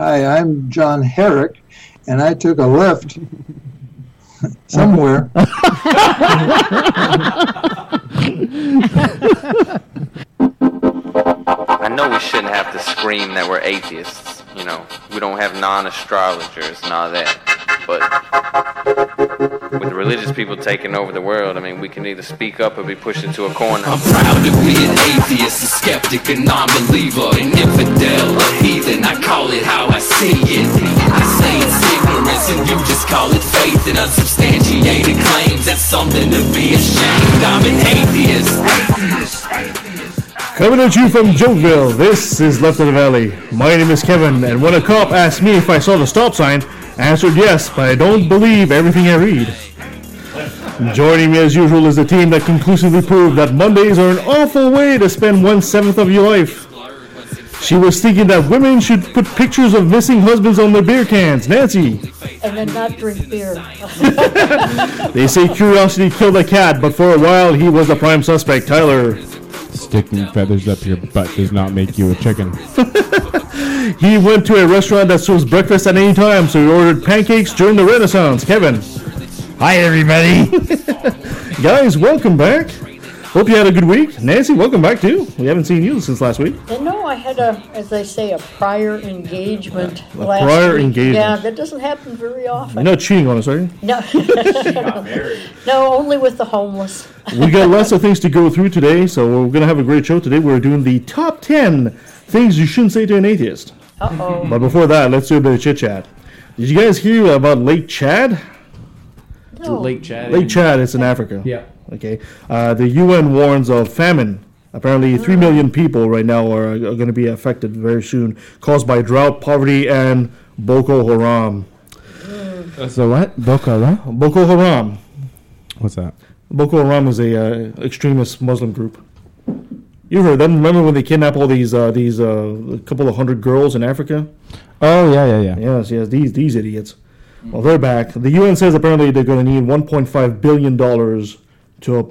Hi, I'm John Herrick, and I took a lift somewhere. I know we shouldn't have to scream that we're atheists. You know, we don't have non-astrologers and all that. But with religious people taking over the world, I mean, we can either speak up or be pushed into a corner. I'm proud to be an atheist, a skeptic, a non-believer, an infidel, a heathen. I call it how I see it. I say it's ignorance, and you just call it faith and unsubstantiated claims. That's something to be ashamed. I'm an atheist. Coming at you from Jokeville, this is Left of the Valley. My name is Kevin, and when a cop asked me if I saw the stop sign, I answered yes, but I don't believe everything I read. Joining me as usual is the team that conclusively proved that Mondays are an awful way to spend one seventh of your life. She was thinking that women should put pictures of missing husbands on their beer cans. Nancy. and then not drink beer. They say curiosity killed a cat, but for a while he was the prime suspect. Tyler. Sticking feathers up your butt does not make you a chicken. He went to a restaurant that serves breakfast at any time, so he ordered pancakes during the Renaissance. Kevin. Hi, everybody. Guys, welcome back. Hope you had a good week. Nancy, welcome back too. We haven't seen you since last week. And no, I had a, as they say, a prior engagement A last prior week. engagement. Yeah, that doesn't happen very often. You're not cheating on us, are you? No, no, only with the homeless. We got lots of things to go through today, so we're going to have a great show today. We're doing the top 10 things you shouldn't say to an atheist. Uh oh. But before that, let's do a bit of chit chat. Did you guys hear about Lake Chad? No. Lake Chad. Lake Chad, it's in Africa. Yeah. Okay. Uh, the UN warns of famine. Apparently, 3 million people right now are, are going to be affected very soon, caused by drought, poverty, and Boko Haram. So what? Boca, what? Boko Haram. What's that? Boko Haram is a uh, extremist Muslim group. You heard them? Remember when they kidnapped all these uh, these uh, couple of hundred girls in Africa? Oh yeah, yeah, yeah. Yes, yes, these these idiots. Well, they're back. The UN says apparently they're going to need 1.5 billion dollars to uh,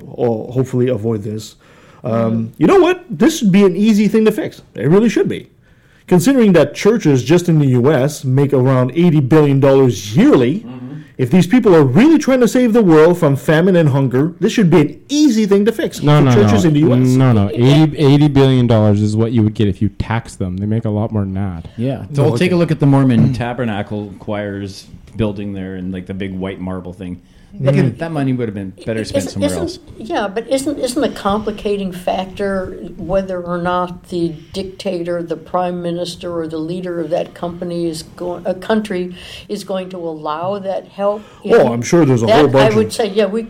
hopefully avoid this. Um, You know what? This should be an easy thing to fix. It really should be. Considering that churches just in the U.S. make around 80 billion dollars yearly, if these people are really trying to save the world from famine and hunger, this should be an easy thing to fix No, for no, churches no. in the U.S. No, no. 80, 80 billion dollars is what you would get if you tax them. They make a lot more than that. Yeah. So we'll okay. take a look at the Mormon Tabernacle choirs building there and like the big white marble thing. They could- hmm. that money would have been better spent Isn't- somewhere isn't- else. Yeah, but isn't isn't a complicating factor whether or not the dictator, the prime minister, or the leader of that company is going, a country is going to allow that help? in? Oh, I'm sure there's a That, whole bunch I would of- say, yeah, we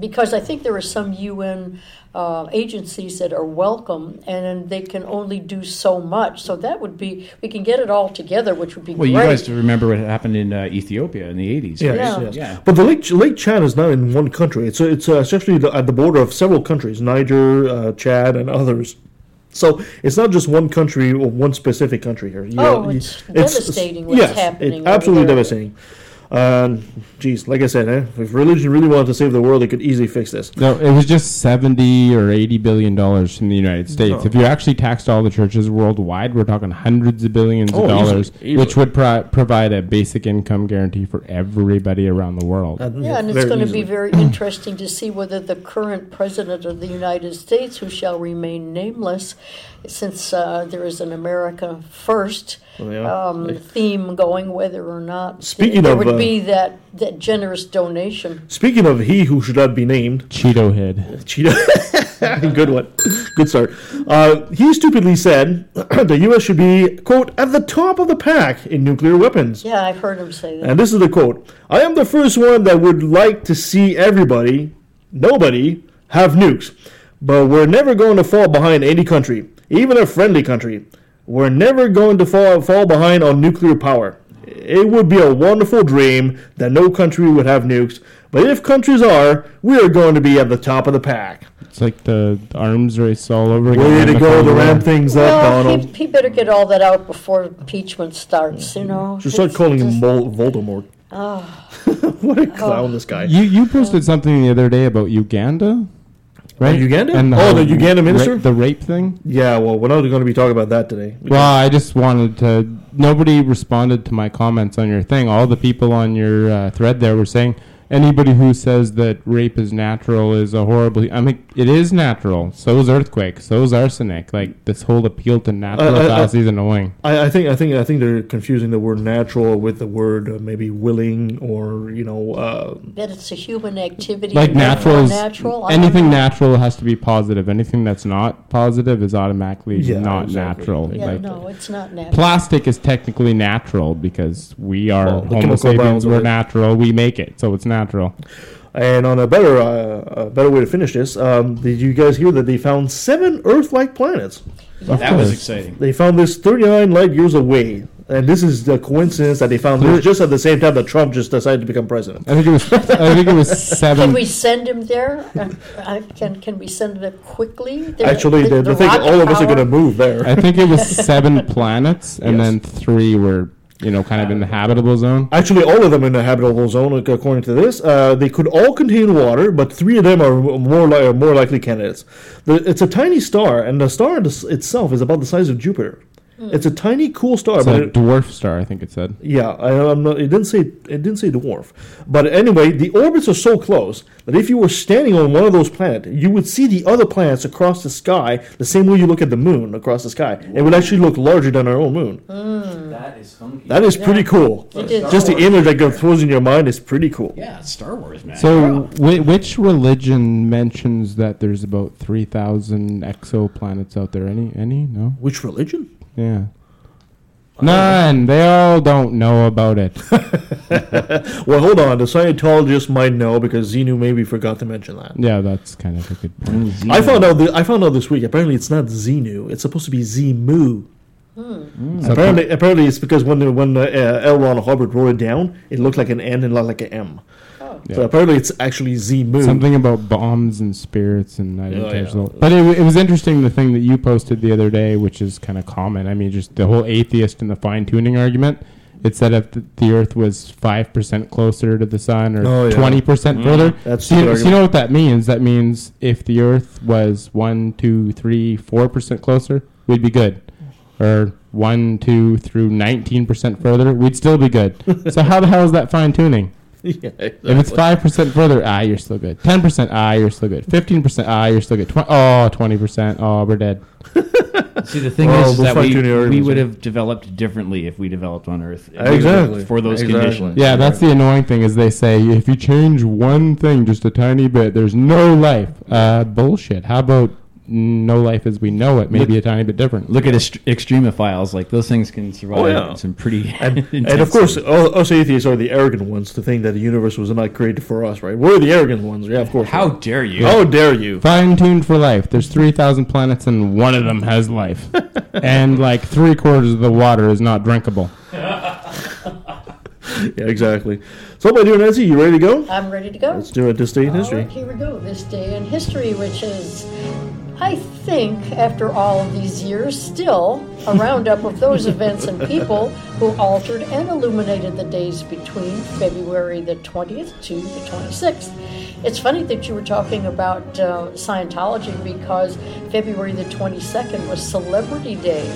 because I think there are some UN uh, agencies that are welcome, and they can only do so much. So that would be we can get it all together, which would be great. Well, you guys remember what happened in uh, Ethiopia in the 80s. Yes, right? Yeah. yes. Yeah. But the Lake Lake Chad is not in one country. It's it's uh, it's actually the- at the border of several countries: Niger, uh, Chad, and others. So it's not just one country or one specific country here. You Oh, you- it's devastating what's yes, happening it- over absolutely there. devastating. Um, geez, like I said, eh, if religion really wanted to save the world, it could easily fix this. No, it was just seventy or eighty billion dollars from the United States. If you actually taxed all the churches worldwide, we're talking hundreds of billions Oh, of dollars, easily. which would pro- provide a basic income guarantee for everybody around the world. Uh, Yeah, and it's going to be very interesting to see whether the current president of the United States, who shall remain nameless, since uh, there is an America First yeah. um, theme going, whether or not Speaking there of, would uh, be that, that generous donation. Speaking of he who should not be named, Cheeto head. Cheeto, Good one. Good start. Uh, he stupidly said the U.S. should be, quote, at the top of the pack in nuclear weapons. Yeah, I've heard him say that. And this is the quote I am the first one that would like to see everybody, nobody, have nukes. But we're never going to fall behind any country, even a friendly country. We're never going to fall, fall behind on nuclear power. It would be a wonderful dream that no country would have nukes. But if countries are, we are going to be at the top of the pack. It's like the arms race all over again. Way on to go to ramp things up, well, Donald. he, he better get all that out before impeachment starts, you know. Just start It's calling him just- Vol- Voldemort. Ah. what a oh. clown, this guy. You you oh. posted something the other day about Uganda. Right? Uganda? And Oh, the Uganda minister? ra- the rape thing. Yeah, well, we're not going to be talking about that today. Well, I just wanted to. Nobody responded to my comments on your thing. All the people on your uh, thread there were saying anybody who says that rape is natural is a horribly. I mean, it is natural. So is earthquake. So is arsenic. Like this whole appeal to natural Uh, uh, uh, is annoying. I, I think I think I think they're confusing the word natural with the word uh, maybe willing or you know uh, That it's a human activity. Like natural is natural. Anything natural has to be positive. Anything that's not positive is automatically Yeah, not exactly. natural. Yeah, like, no, it's not natural. Plastic is technically natural because we are Well, Homo chemical sapiens. We're natural. We make it, so it's natural. And on a better uh, a better way to finish this, um, did you guys hear that they found seven Earth-like planets? That was exciting. They found this 39 light years away, and this is the coincidence that they found this just at the same time that Trump just decided to become president. I think it was. I think it was Can we send him there? Uh, I- Can can we send him there quickly? There- Actually, the, the, thing, rocket all of us are going to move there. I think it was seven planets, and Yes. then three were, you know, kind of in the habitable zone. Actually, all of them in the habitable zone, according to this. Uh, they could all contain water, but three of them are more li- are more likely candidates. The, it's a tiny star, and the star itself is about the size of Jupiter. Mm. It's a tiny, cool star, It's but a it, dwarf star, I think it said. yeah, I, I'm not, it didn't say it didn't say dwarf. But anyway, the orbits are so close that if you were standing on one of those planets, you would see the other planets across the sky the same way you look at the moon across the sky. It would actually look larger than our own moon. Mm. That is funky. That is pretty cool. It is Just the image that goes throws in your mind is pretty cool. yeah, Star Wars, man. So, whi which religion mentions that there's about three thousand exoplanets out there? Any? Any? No. Which religion? Yeah. None. They all don't know about it. Well, hold on. The Scientologists might know because Xenu maybe forgot to mention that. Yeah, that's kind of a good point. Mm, I found out. th- I found out this week. Apparently, it's not Xenu. It's supposed to be Zemu. Hmm. Mm. Apparently, apparently, it's because when the, when uh, L. Ron Hubbard wrote it down, it looked like an N and not like an M. So apparently, it's actually Zemu. Something about bombs and spirits, and I didn't Oh, catch yeah. the- But it, it was interesting the thing that you posted the other day, which is kind of common. I mean, just the whole atheist and the fine tuning argument. It said if the, the Earth was five percent closer to the sun or Oh, yeah. twenty percent mm. further. That's so you, so you know what that means? That means if the Earth was one, two, three, four percent closer, we'd be good. Or one, two, through nineteen percent further, we'd still be good. so how the hell is that fine tuning? yeah, If it's five percent further, ah, you're still good. Ten percent, ah, you're still good. Fifteen percent, ah, you're still good. Tw- oh, 20 percent, oh, we're dead. See, the thing Well, is, is we'll that we, we would have developed differently if we developed on Earth. Exactly. For those Exactly. conditions. Yeah, that's the annoying thing is they say if you change one thing just a tiny bit, there's no life. Uh, bullshit. How about no life as we know it? may be a tiny bit different. Look at est- extremophiles. Like, those things can survive Oh, yeah. some pretty. And, and of course, things. us atheists are the arrogant ones to think that the universe was not created for us, right? We're the arrogant ones. Yeah, of course. How dare you? How dare you? Fine tuned for life. There's 3,000 planets and one of them has life. and like three quarters of the water is not drinkable. Yeah, exactly. So, my dear Nancy, you ready to go? I'm ready to go. Let's do it this day in history. right, here we go. This day in history, which is, I think, after all of these years, still a roundup of those events and people who altered and illuminated the days between February the 20th to the 26th. It's funny that you were talking about uh, Scientology because February the 22nd was Celebrity Day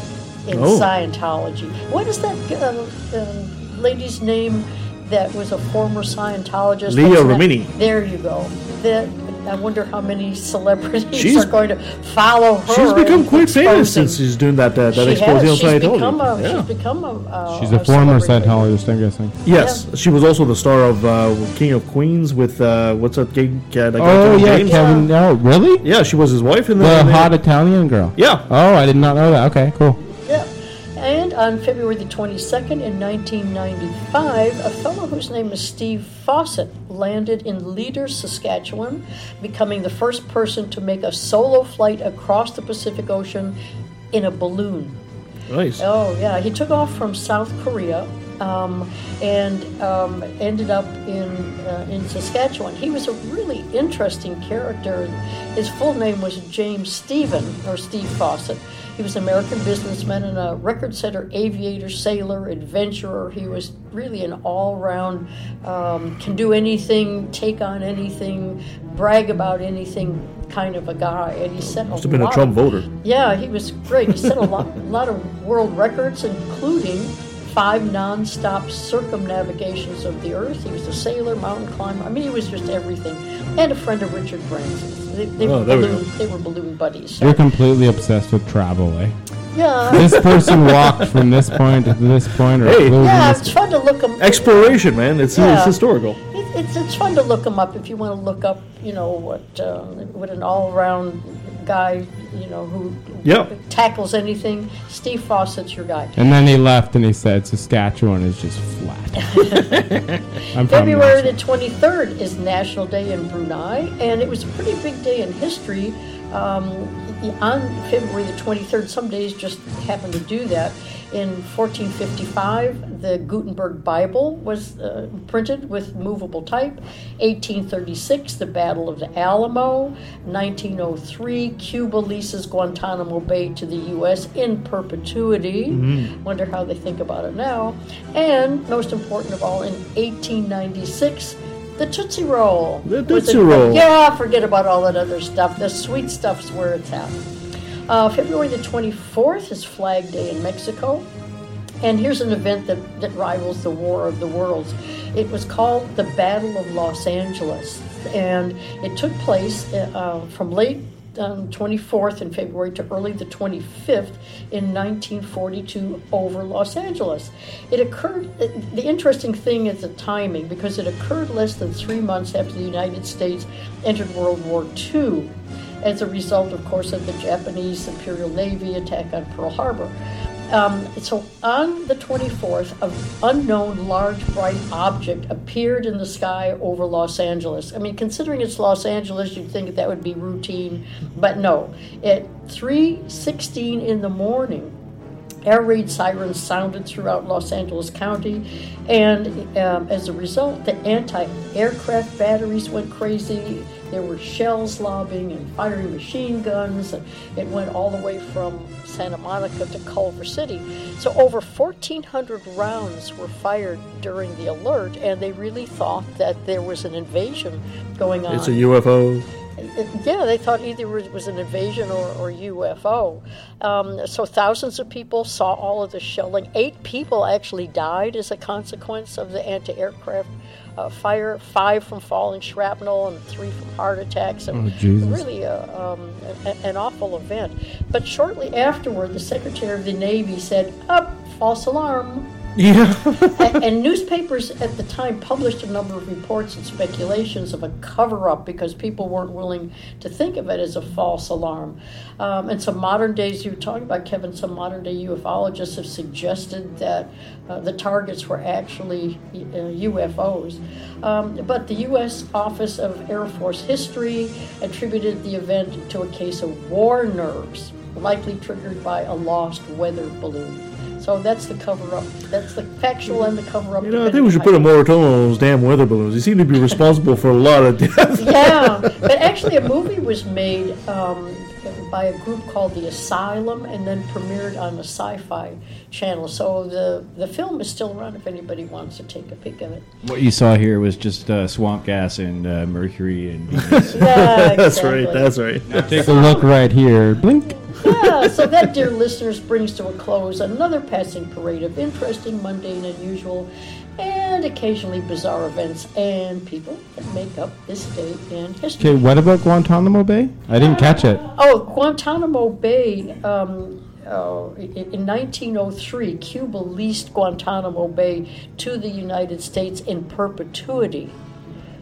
in Oh. Scientology. What is that uh, um, lady's name that was a former Scientologist? That- Remini. There you go. That I wonder how many celebrities She's- are going to follow her. She's become in quite famous since she's doing that uh, that she exposing on She's Scientology. become a. yeah. She's become a. uh, She's a former celebrity. Scientologist, I'm guessing. Yes, she was also the star of uh, King of Queens with uh, what's that gay cat? that guy, Oh, yeah, James? Kevin. Oh, really? Yeah, she was his wife in the. The in the- hot Italian girl. Yeah. Oh, I did not know that. Okay, cool. On February the 22nd in 1995, a fellow whose name is Steve Fossett landed in Leader, Saskatchewan, becoming the first person to make a solo flight across the Pacific Ocean in a balloon. Nice. Oh yeah, he took off from South Korea um, and um, ended up in uh, in Saskatchewan. He was a really interesting character. His full name was James Stephen or Steve Fossett, He was an American businessman and a record setter, aviator, sailor, adventurer. He was really an all round, um, can do anything, take on anything, brag about anything kind of a guy. And he set Must a have been a Trump voter. yeah, he was great. He set a lot, a lot of world records, including five non-stop circumnavigations of the Earth. He was a sailor, mountain climber. I mean, he was just everything. And a friend of Richard Branson's. They, they, Oh, were, there we balloon, they were balloon buddies. You're completely obsessed with travel, eh? yeah, This person walked from this point to this point, or Hey. flew yeah. from It's this. fun to look them. Exploration, man. It's, Yeah. it's historical. It, it's, it's fun to look them up if you want to look up, you know, what uh, what an all-around guy, you know, who Yeah. tackles anything. Steve Fossett's your guy. And then he left and he said Saskatchewan is just flat. February the 23rd is National Day in Brunei, and it was a pretty big day in history. Um, on February the 23rd, some days just happen to do that. In 1455, the Gutenberg Bible was uh, printed with movable type. 1836, the Battle of the Alamo. 1903, Cuba leases Guantanamo Bay to the U.S. in perpetuity. Wonder how they think about it now. And most important of all, in 1896, the Tootsie Roll. The Tootsie invented. Roll. Yeah, forget about all that other stuff. The sweet stuff's where it's at. Uh, February the 24th is Flag Day in Mexico. And here's an event that, that rivals the War of the Worlds. It was called the Battle of Los Angeles. And it took place uh, from late um, 24th in February to early the 25th in 1942 over Los Angeles. It occurred, the interesting thing is the timing because it occurred less than three months after the United States entered World War II as a result, of course, of the Japanese Imperial Navy attack on Pearl Harbor. Um, so on the 24th, an unknown large bright object appeared in the sky over Los Angeles. I mean, considering it's Los Angeles, you'd think that would be routine, but no. At 3:16 in the morning, air raid sirens sounded throughout Los Angeles County, and um, as a result, the anti-aircraft batteries went crazy. There were shells lobbing and firing machine guns, and it went all the way from Santa Monica to Culver City. So over 1,400 rounds were fired during the alert, and they really thought that there was an invasion going on. It's a UFO. Yeah, they thought either it was an invasion or, or UFO. Um, so thousands of people saw all of the shelling. Eight people actually died as a consequence of the anti-aircraft uh, fire. Five from falling shrapnel and three from heart attacks. And Oh, Jesus. Really, a, um, a- an awful event. But shortly afterward, the Secretary of the Navy said, "Up, false alarm." Yeah. and, and newspapers at the time published a number of reports and speculations of a cover up because people weren't willing to think of it as a false alarm. Um, and some modern days, you were talking about, Kevin, some modern day ufologists have suggested that uh, the targets were actually uh, UFOs. Um, but the U.S. Office of Air Force History attributed the event to a case of war nerves, likely triggered by a lost weather balloon. So that's the cover up. That's the factual and the cover up. You know, I think we should put a moratorium on those damn weather balloons. They seem to be responsible for a lot of death. Yeah, but actually, a movie was made um, by a group called The Asylum and then premiered on the Sci Fi channel. So the, the film is still around if anybody wants to take a peek at it. What you saw here was just uh, swamp gas and uh, mercury and Venus. Yeah, That's right. That's right. Take a look right here. Blink. Yeah, so that, dear listeners, brings to a close another passing parade of interesting, mundane, unusual, and occasionally bizarre events and people that make up this day in history. Okay, what about Guantanamo Bay? I didn't catch it. Oh, Guantanamo Bay. Um, uh, in in 1903, Cuba leased Guantanamo Bay to the United States in perpetuity.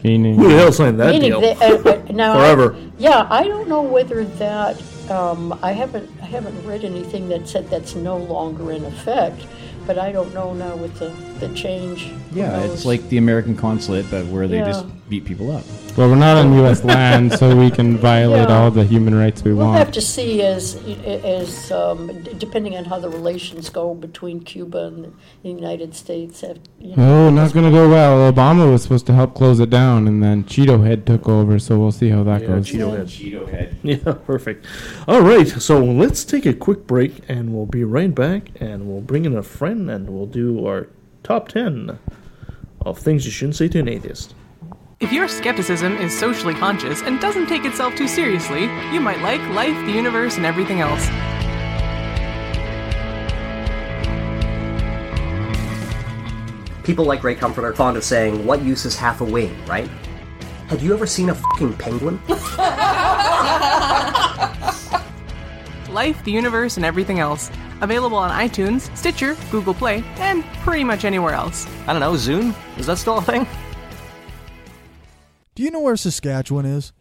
Meaning, Who the hell signed that Meaning deal? they- uh, uh, now, Forever. yeah, I don't know whether that. Um, I haven't. I haven't read anything that said that's no longer in effect. But I don't know now with the the change. Yeah, it's like the American consulate, but where they Yeah. just beat people up. Well, we're not on U.S. land, so we can violate Yeah. all the human rights we want. We'll want. have to see as, as um, d- depending on how the relations go between Cuba and the United States. Have, you know, Oh, not gonna go well. Obama was supposed to help close it down, and then Cheeto Head took over. So we'll see how that Yeah, goes. Cheeto head. Cheeto head. Yeah, perfect. All right, so let's take a quick break and we'll be right back and we'll bring in a friend and we'll do our top 10 of things you shouldn't say to an atheist. If your skepticism is socially conscious and doesn't take itself too seriously, you might like life, the universe, and everything else. People like Ray Comfort are fond of saying, What use is half a wing, right? Have you ever seen a fucking penguin? Life, the universe, and everything else. Available on iTunes, Stitcher, Google Play, and pretty much anywhere else. I don't know, Zune? Is that still a thing? Do you know where Saskatchewan is?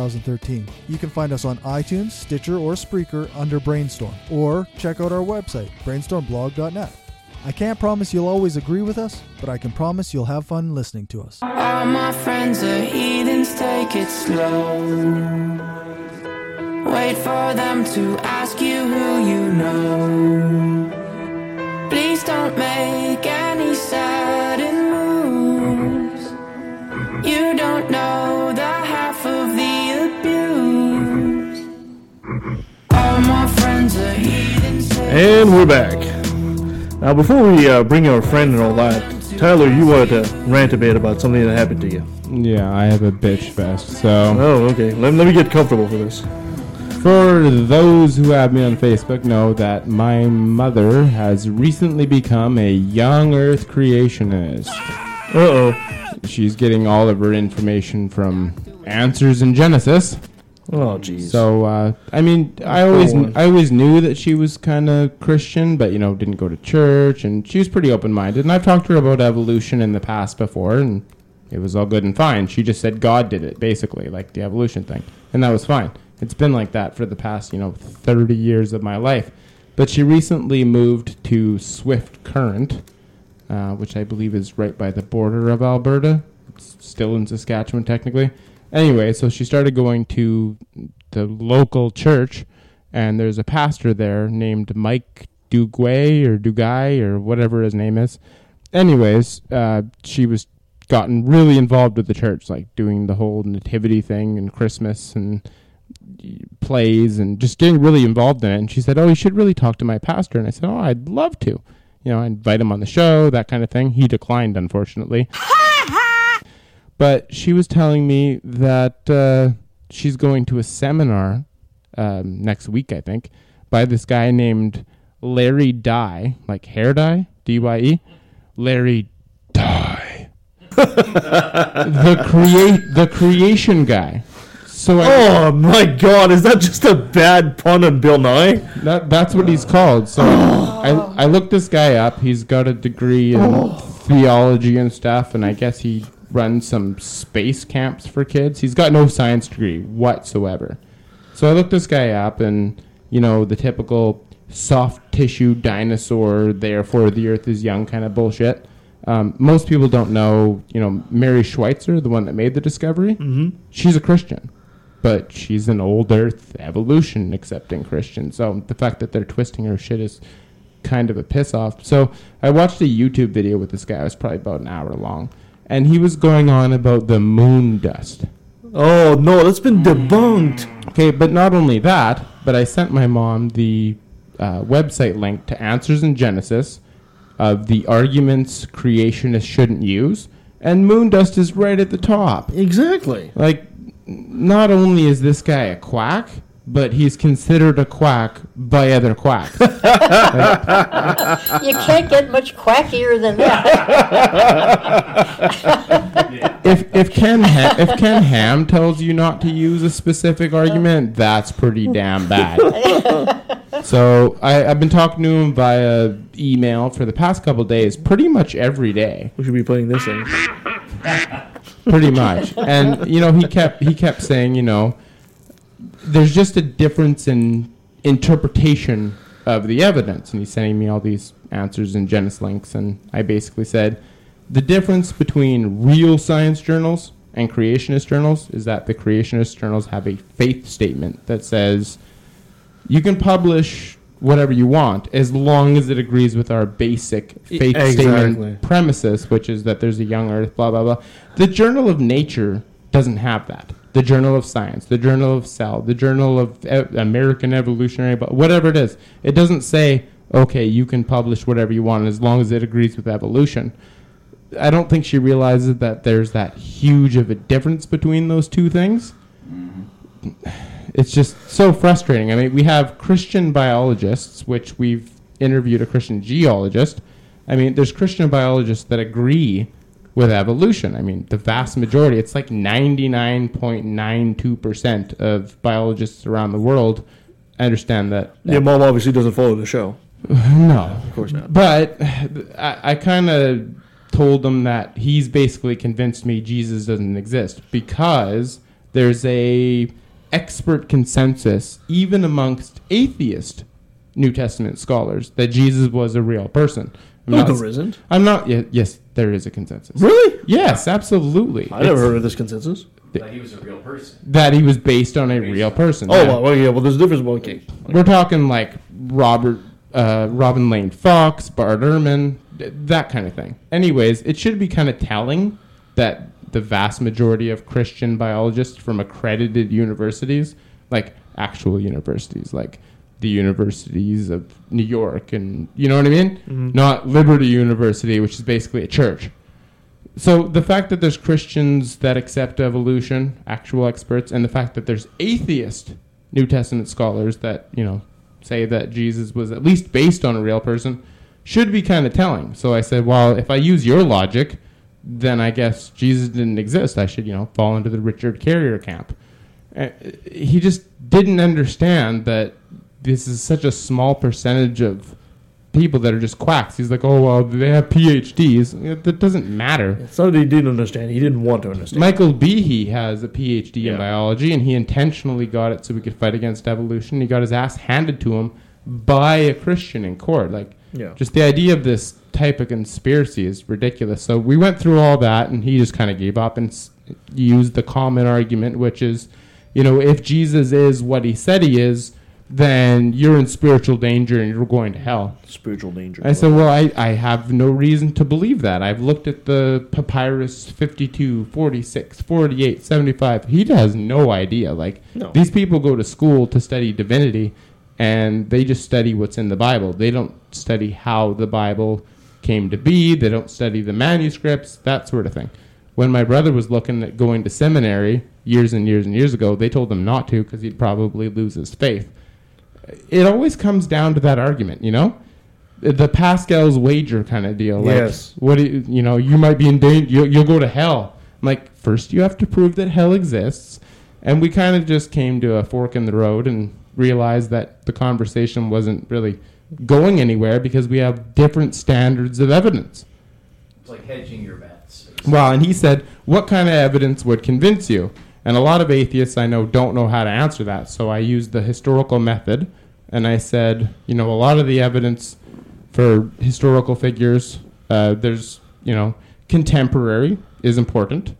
2013. You can find us on iTunes, Stitcher, or Spreaker under Brainstorm, or check out our website, brainstormblog.net. I can't promise you'll always agree with us, but I can promise you'll have fun listening to us. All my friends are heathens, take it slow. Wait for them to ask you who you know. Please don't make any sudden moves. You don't know And we're back. Now, before we uh, bring our friend and all that, Tyler, you wanted to rant a bit about something that happened to you. Yeah, I have a bitch fest. So Oh, okay. Let, let me get comfortable for this. For those who have me on Facebook, know that my mother has recently become a young Earth creationist. Uh oh. She's getting all of her information from Answers in Genesis. Oh, jeez. So, uh, I mean, I always. I always knew that she was kind of Christian, but you know, didn't go to church, and she was pretty open-minded. And I've talked to her about evolution in the past before, and it was all good and fine. She just said God did it, basically, like the evolution thing, and that was fine. It's been like that for the past, you know, 30 years of my life. But she recently moved to Swift Current, uh, which I believe is right by the border of Alberta. It's still in Saskatchewan, technically. Anyway, so she started going to the local church, and there's a pastor there named Mike Duguay or Duguay or whatever his name is. Anyways, uh, she was gotten really involved with the church, like doing the whole nativity thing and Christmas and plays and just getting really involved in it. And she said, "Oh, you should really talk to my pastor." And I said, "Oh, I'd love to." You know, I invite him on the show, that kind of thing. He declined, unfortunately. but she was telling me that uh, she's going to a seminar um, next week, I think, by this guy named Larry Dye, like hair dye, D Y E, Larry Dye, the create the creation guy. So I, Oh my god, is that just a bad pun on Bill Nye? That that's what he's called. So I I looked this guy up. He's got a degree in theology and stuff, and I guess he runs some space camps for kids. He's got no science degree whatsoever. So I looked this guy up, and you know the typical soft tissue dinosaur, therefore the Earth is young kind of bullshit. Um, most people don't know, you know, Mary Schweitzer, the one that made the discovery. Mm-hmm. She's a Christian but she's an old earth evolution accepting Christian. So the fact that they're twisting her shit is kind of a piss off. So I watched a YouTube video with this guy. It was probably about an hour long. And he was going on about the moon dust. Oh no, that's been debunked. Okay, but not only that, but I sent my mom the uh, website link to Answers in Genesis of the arguments creationists shouldn't use. And moon dust is right at the top. Exactly. Like, not only is this guy a quack, but he's considered a quack by other quacks. You can't get much quackier than that. if if Ken ha- if Ken Ham tells you not to use a specific argument, that's pretty damn bad. so I, I've been talking to him via email for the past couple days, pretty much every day. We should be playing this thing. pretty much. And you know, he kept he kept saying, you know, there's just a difference in interpretation of the evidence, and he's sending me all these answers in Genesis links, and I basically said the difference between real science journals and creationist journals is that the creationist journals have a faith statement that says you can publish whatever you want as long as it agrees with our basic faith Exactly. statement premises, which is that there's a young earth, blah, blah, blah. The Journal of Nature doesn't have that. The Journal of Science, the Journal of Cell, the Journal of e- American Evolutionary, but whatever it is, it doesn't say, okay, you can publish whatever you want as long as it agrees with evolution. I don't think she realizes that there's that huge of a difference between those two things mm-hmm. it's just so frustrating. I mean, we have Christian biologists, which we've interviewed a Christian geologist. I mean, there's Christian biologists that agree with evolution. I mean, the vast majority, it's like 99.92% of biologists around the world understand that. Your mom obviously doesn't follow the show. no. Of course not. But I, I kind of told him that he's basically convinced me Jesus doesn't exist because there's a expert consensus even amongst atheist New Testament scholars that Jesus was a real person. I'm No, not- there isn't. I'm not. ye- Yes, there is a consensus. Really? Yes, absolutely. I never heard of this consensus. That he was a real person. that he was based on a real person. Oh, yeah. well, well, yeah. Well, there's a difference. Well, okay. We're talking like Robert, uh, Robin Lane Fox, Bart Ehrman, that kind of thing. Anyways, it should be kind of telling that the vast majority of Christian biologists from accredited universities, like actual universities, like the universities of New York, and you know what I mean? Mhm. Not Liberty University, which is basically a church. So the fact that there's Christians that accept evolution, actual experts, and the fact that there's atheist New Testament scholars that you know say that Jesus was at least based on a real person should be kind of telling. So I said, well, if I use your logic, then I guess Jesus didn't exist. I should you know fall into the Richard Carrier camp. Uh, he just didn't understand that this is such a small percentage of people that are just quacks. He's like, oh well, they have PhDs. That doesn't matter. It's not that he didn't understand. He didn't want to understand. Michael Behe has a PhD in biology, and he intentionally got it so we could fight against evolution. He got his ass handed to him by a Christian in court. Like, Yeah. just the idea of this type of conspiracy is ridiculous. So we went through all that, and he just kind of gave up and s- used the common argument, which is, you know, if Jesus is what he said he is, then you're in spiritual danger and you're going to hell. Spiritual danger. I said, well, I, I have no reason to believe that. I've looked at the papyrus 52, 46, 48, 75. He has no idea. Like, No. these people go to school to study divinity, and they just study what's in the Bible. They don't study how the Bible came to be, they don't study the manuscripts, that sort of thing. When my brother was looking at going to seminary years and years and years ago, they told him not to because he'd probably lose his faith it always comes down to that argument, you know, the Pascal's wager kind of deal. Like, Yes. What do you, you know? You might be in danger. You'll, you'll go to hell. I'm like, first you have to prove that hell exists, and we kind of just came to a fork in the road and realized that the conversation wasn't really going anywhere because we have different standards of evidence. It's like hedging your bets. Well, and he said, what kind of evidence would convince you? And a lot of atheists I know don't know how to answer that. So I used the historical method, and I said, you know, a lot of the evidence for historical figures, uh, there's, you know, contemporary is important,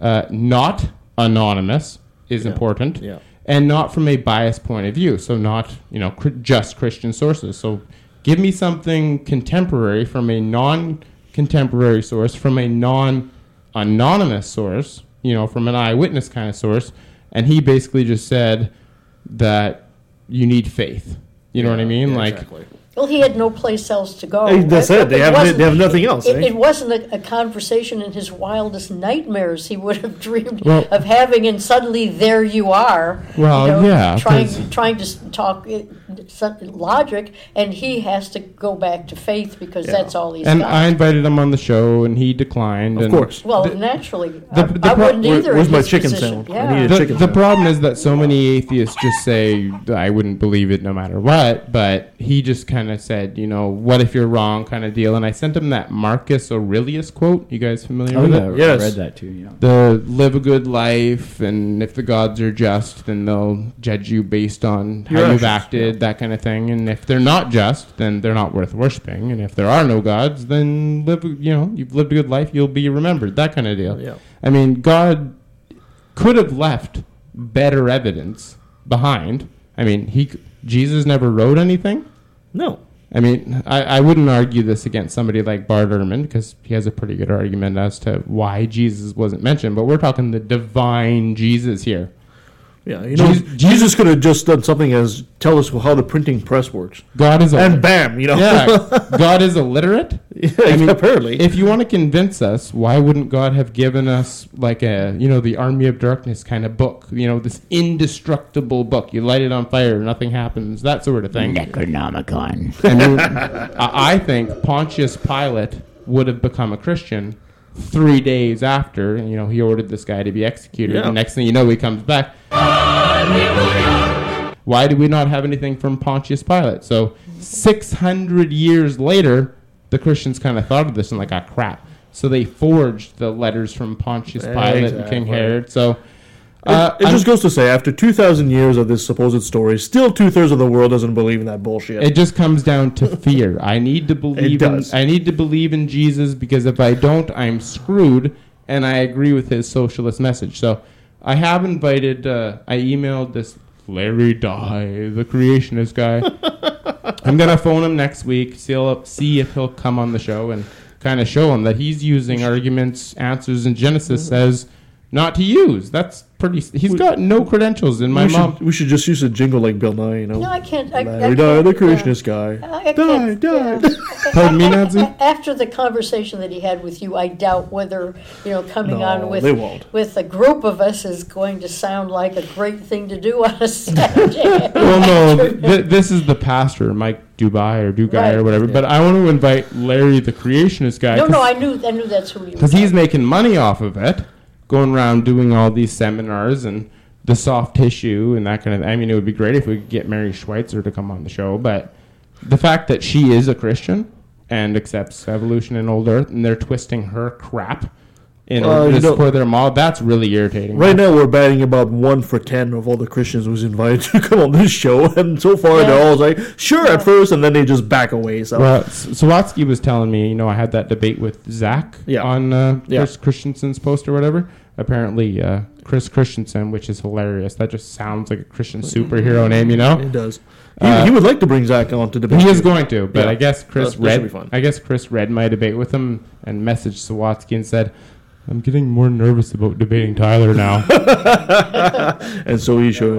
uh, not anonymous is important, Yeah. and not from a biased point of view. So not, you know, cr- just Christian sources. So give me something contemporary from a non-contemporary source, from a non-anonymous source, you know, from an eyewitness kind of source, and he basically just said that you need faith. You know what I mean? yeah, like exactly. Well, he had no place else to go. Hey, that's it. They have- they have nothing else, It, eh? it wasn't a, a conversation in his wildest nightmares he would have dreamed Well- of having, and suddenly there you are. Well, you know, yeah, trying 'cause- trying to talk uh, logic, and he has to go back to faith because that's all he's and got. I invited him on the show, and he declined. Of and course. well, the- naturally, the- I, the I pro- wouldn't Where- either. where's my chicken position. sandwich? I Yeah. need a the, chicken the sandwich. problem is that so many atheists just say I wouldn't believe it no matter what. But he just kind of said, you know, what if you're wrong, kind of deal. And I sent him that Marcus Aurelius quote. You guys familiar Oh with yeah, it? Yes. I read that too. Yeah. The live a good life, and if the gods are just, then they'll judge you based on how Your you've acted, that kind of thing. And if they're not just, then they're not worth worshiping. And if there are no gods, then live, you know, you've lived a good life, you'll be remembered. That kind of deal. Yeah. I mean, God could have left better evidence behind. I mean, he Jesus never wrote anything. No. I mean, I, I wouldn't argue this against somebody like Bart Ehrman because he has a pretty good argument as to why Jesus wasn't mentioned. But we're talking the divine Jesus here. Yeah, you know, Jesus- Jesus, could have just done something as tell us how the printing press works, God is a and bam, you know. yeah, God is illiterate. Yeah, I mean, apparently. If you want to convince us, why wouldn't God have given us like a, you know, the Army of Darkness kind of book? You know, this indestructible book. You light it on fire, nothing happens, that sort of thing. Necronomicon. I mean, I I think Pontius Pilate would have become a Christian three days after, you know, he ordered this guy to be executed. Yeah. And next thing you know, he comes back. Why do we not have anything from Pontius Pilate? So, 600 years later, the Christians kind of thought of this and like, ah, crap. So they forged the letters from Pontius Pilate and King Herod. So, uh, it I'm- just goes to say, after two thousand years of this supposed story, still two thirds of the world doesn't believe in that bullshit. It just comes down to fear. I need to believe in does. I need to believe in Jesus because if I don't, I'm screwed. And I agree with his socialist message. So I have invited. Uh, I emailed this Larry Dye, the creationist guy. I'm gonna phone him next week. See, if he'll come on the show and kind of show him that he's using arguments, answers in Genesis as not to use. That's pretty. He's got no credentials in my we, mom. should, we should just use a jingle like Bill Nye, you know. No, I can't. I, I Larry Dye, can't, the yeah. creationist guy. I- I Die, can't- die. yeah. Pardon me, Nancy? After the conversation that he had with you, I doubt whether you know coming No, on with with a group of us is going to sound like a great thing to do on a Saturday. well, no, th- th- this is the pastor, Mike Dubai or Dugai Right. or whatever. But I want to invite Larry, the creationist guy, no, no, I knew I knew that's who he was. because he's making money off of it, going around doing all these seminars and the soft tissue and that kind of. I mean, it would be great if we could get Mary Schweitzer to come on the show, but the fact that she is a Christian and accepts evolution and old Earth, and they're twisting her crap in Well, order you to know- support their model, that's really irritating. Right now, we're batting about one for ten of all the Christians who's invited to come on this show, and so far Yeah. they're all like, "Sure" at first, and then they just back away. So Well, S- Sawatsky was telling me, you know, I had that debate with Zach Yeah. on uh, Yeah. Chris Christensen's post or whatever. Apparently, uh, Chris Christensen, which is hilarious. That just sounds like a Christian superhero name, you know. it does. He, Uh, he would like to bring Zach on to debate. He is going to, but Yeah. I guess Chris That- that read. I guess Chris read my debate with him and messaged Sawatsky and said, "I'm getting more nervous about debating Tyler now." and so he should.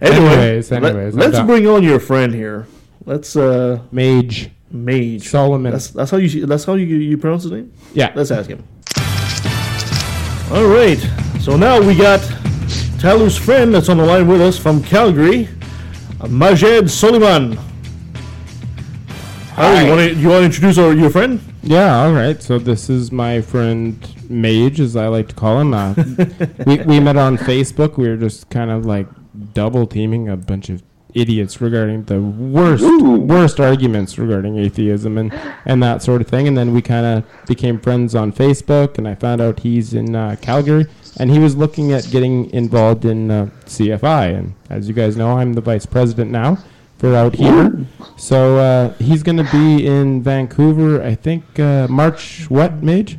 Anyway, Anyways, anyways, I'm let, us done. bring on your friend here. Let's uh, Mage Mage Soliman. That's that's how you that's how you you pronounce his name. yeah, Let's ask him. All right. So now we got Tyler's friend that's on the line with us from Calgary, Maged Soliman. Tyler, you want to you want to introduce our, your friend? Yeah, all right. So this is my friend Mage, as I like to call him. Uh, we we met on Facebook. We were just kind of like double teaming a bunch of idiots regarding the worst worst arguments regarding atheism and and that sort of thing. And then we kind of became friends on Facebook. And I found out he's in uh, Calgary, and he was looking at getting involved in uh, CFI. And as you guys know, I'm the vice president now for out here. So uh, he's going to be in Vancouver, I think, uh, March what, Mage?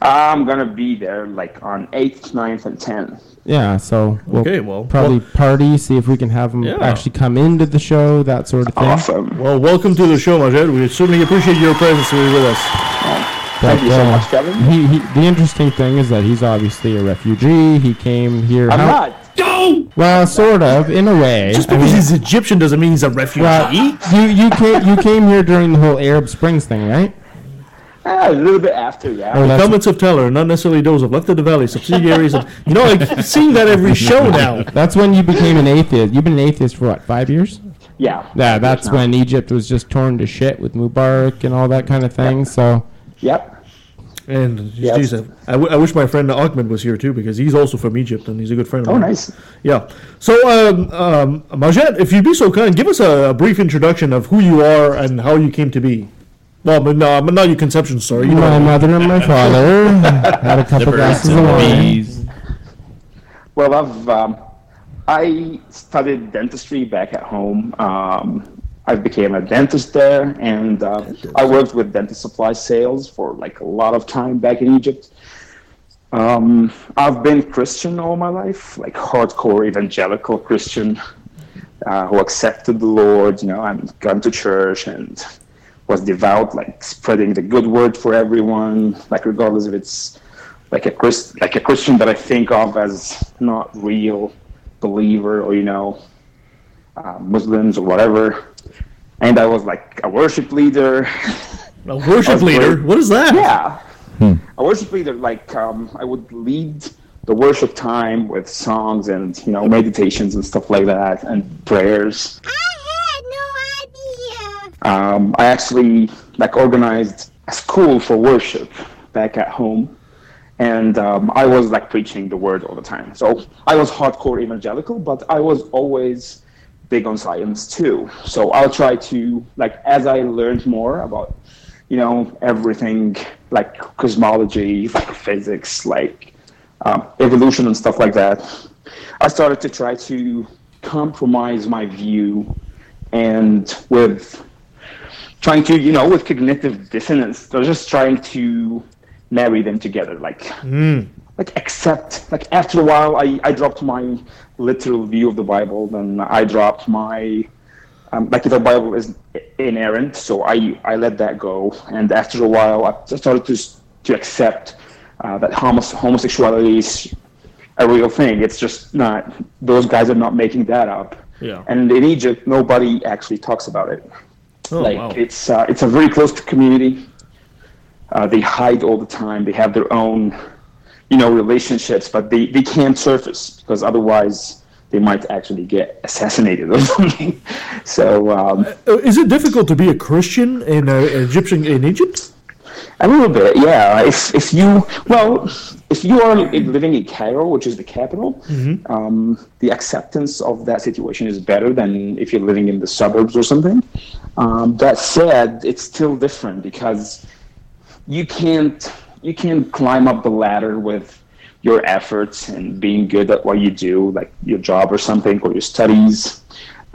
I'm gonna be there like on 8th, 9th, and 10th. Yeah, so we'll Okay, well, probably party, see if we can have him Yeah. actually come into the show, that sort of thing. Awesome. Well, welcome to the show, Maged. We certainly appreciate your presence here with us. Thank you so uh, much, Kevin. He, he, the interesting thing is that he's obviously a refugee. He came here. I'm how- not. Don't! Well, sort of, in a way. Just I because mean- he's Egyptian doesn't mean he's a refugee. Well, you you came you came here during the whole Arab Springs thing, right? Ah, a little bit after, yeah. Oh, the that's- comments of Teller, not necessarily those of Left of the Valley subsidiaries. and, you know, like seeing that every show now. That's when you became an atheist. You've been an atheist for what, five years? Yeah. Yeah, that's when Egypt was just torn to shit with Mubarak and all that kind of thing. So, Yep. And Yes. geez, I, I w- I wish my friend Ahmed was here too because he's also from Egypt and he's a good friend of mine. Oh, mine. nice. Yeah. So, um, um, Maged, if you'd be so kind, give us a, a brief introduction of who you are and how you came to be. Well, but no, but not your conception story. You know. my mother and my father had a couple glasses of wine. Well, I've um, I studied dentistry back at home. Um, I became a dentist there, and uh, I worked with dentist supply sales for like a lot of time back in Egypt. Um, I've been Christian all my life, like hardcore evangelical Christian, uh, who accepted the Lord, you know, and gone to church and was devout, like spreading the good word for everyone, like regardless if it's like a Christ, like a Christian that I think of as not real believer or you know uh, Muslims or whatever. And I was like a worship leader. A worship leader? great. What is that? Yeah, a worship leader. Like um, I would lead the worship time with songs and you know meditations and stuff like that and prayers. Um, I actually like organized a school for worship back at home, and um, I was like preaching the word all the time. So I was hardcore evangelical, but I was always big on science too. So I'll try to like as I learned more about you know everything like cosmology, like physics, like um, evolution and stuff like that. I started to try to compromise my view and with trying to, you know, with cognitive dissonance, they're just trying to marry them together. Like, Mm. like accept, like after a while, I, I dropped my literal view of the Bible, then I dropped my, um, like the Bible is inerrant, so I, I let that go. And after a while, I started to, to accept uh, that homos- homosexuality is a real thing. It's just not, those guys are not making that up. Yeah. And in Egypt, nobody actually talks about it. Oh, like wow. it's uh, it's a very close community. Uh, they hide all the time. They have their own, you know, relationships, but they, they can't surface because otherwise they might actually get assassinated or something. So um, Uh, Is it difficult to be a Christian in uh, Egyptian in Egypt? A little bit, yeah. If if you well, if you are living in Cairo, which is the capital, Mm-hmm. um, the acceptance of that situation is better than if you're living in the suburbs or something. Um, that said, it's still different because you can't you can't climb up the ladder with your efforts and being good at what you do, like your job or something, or your studies,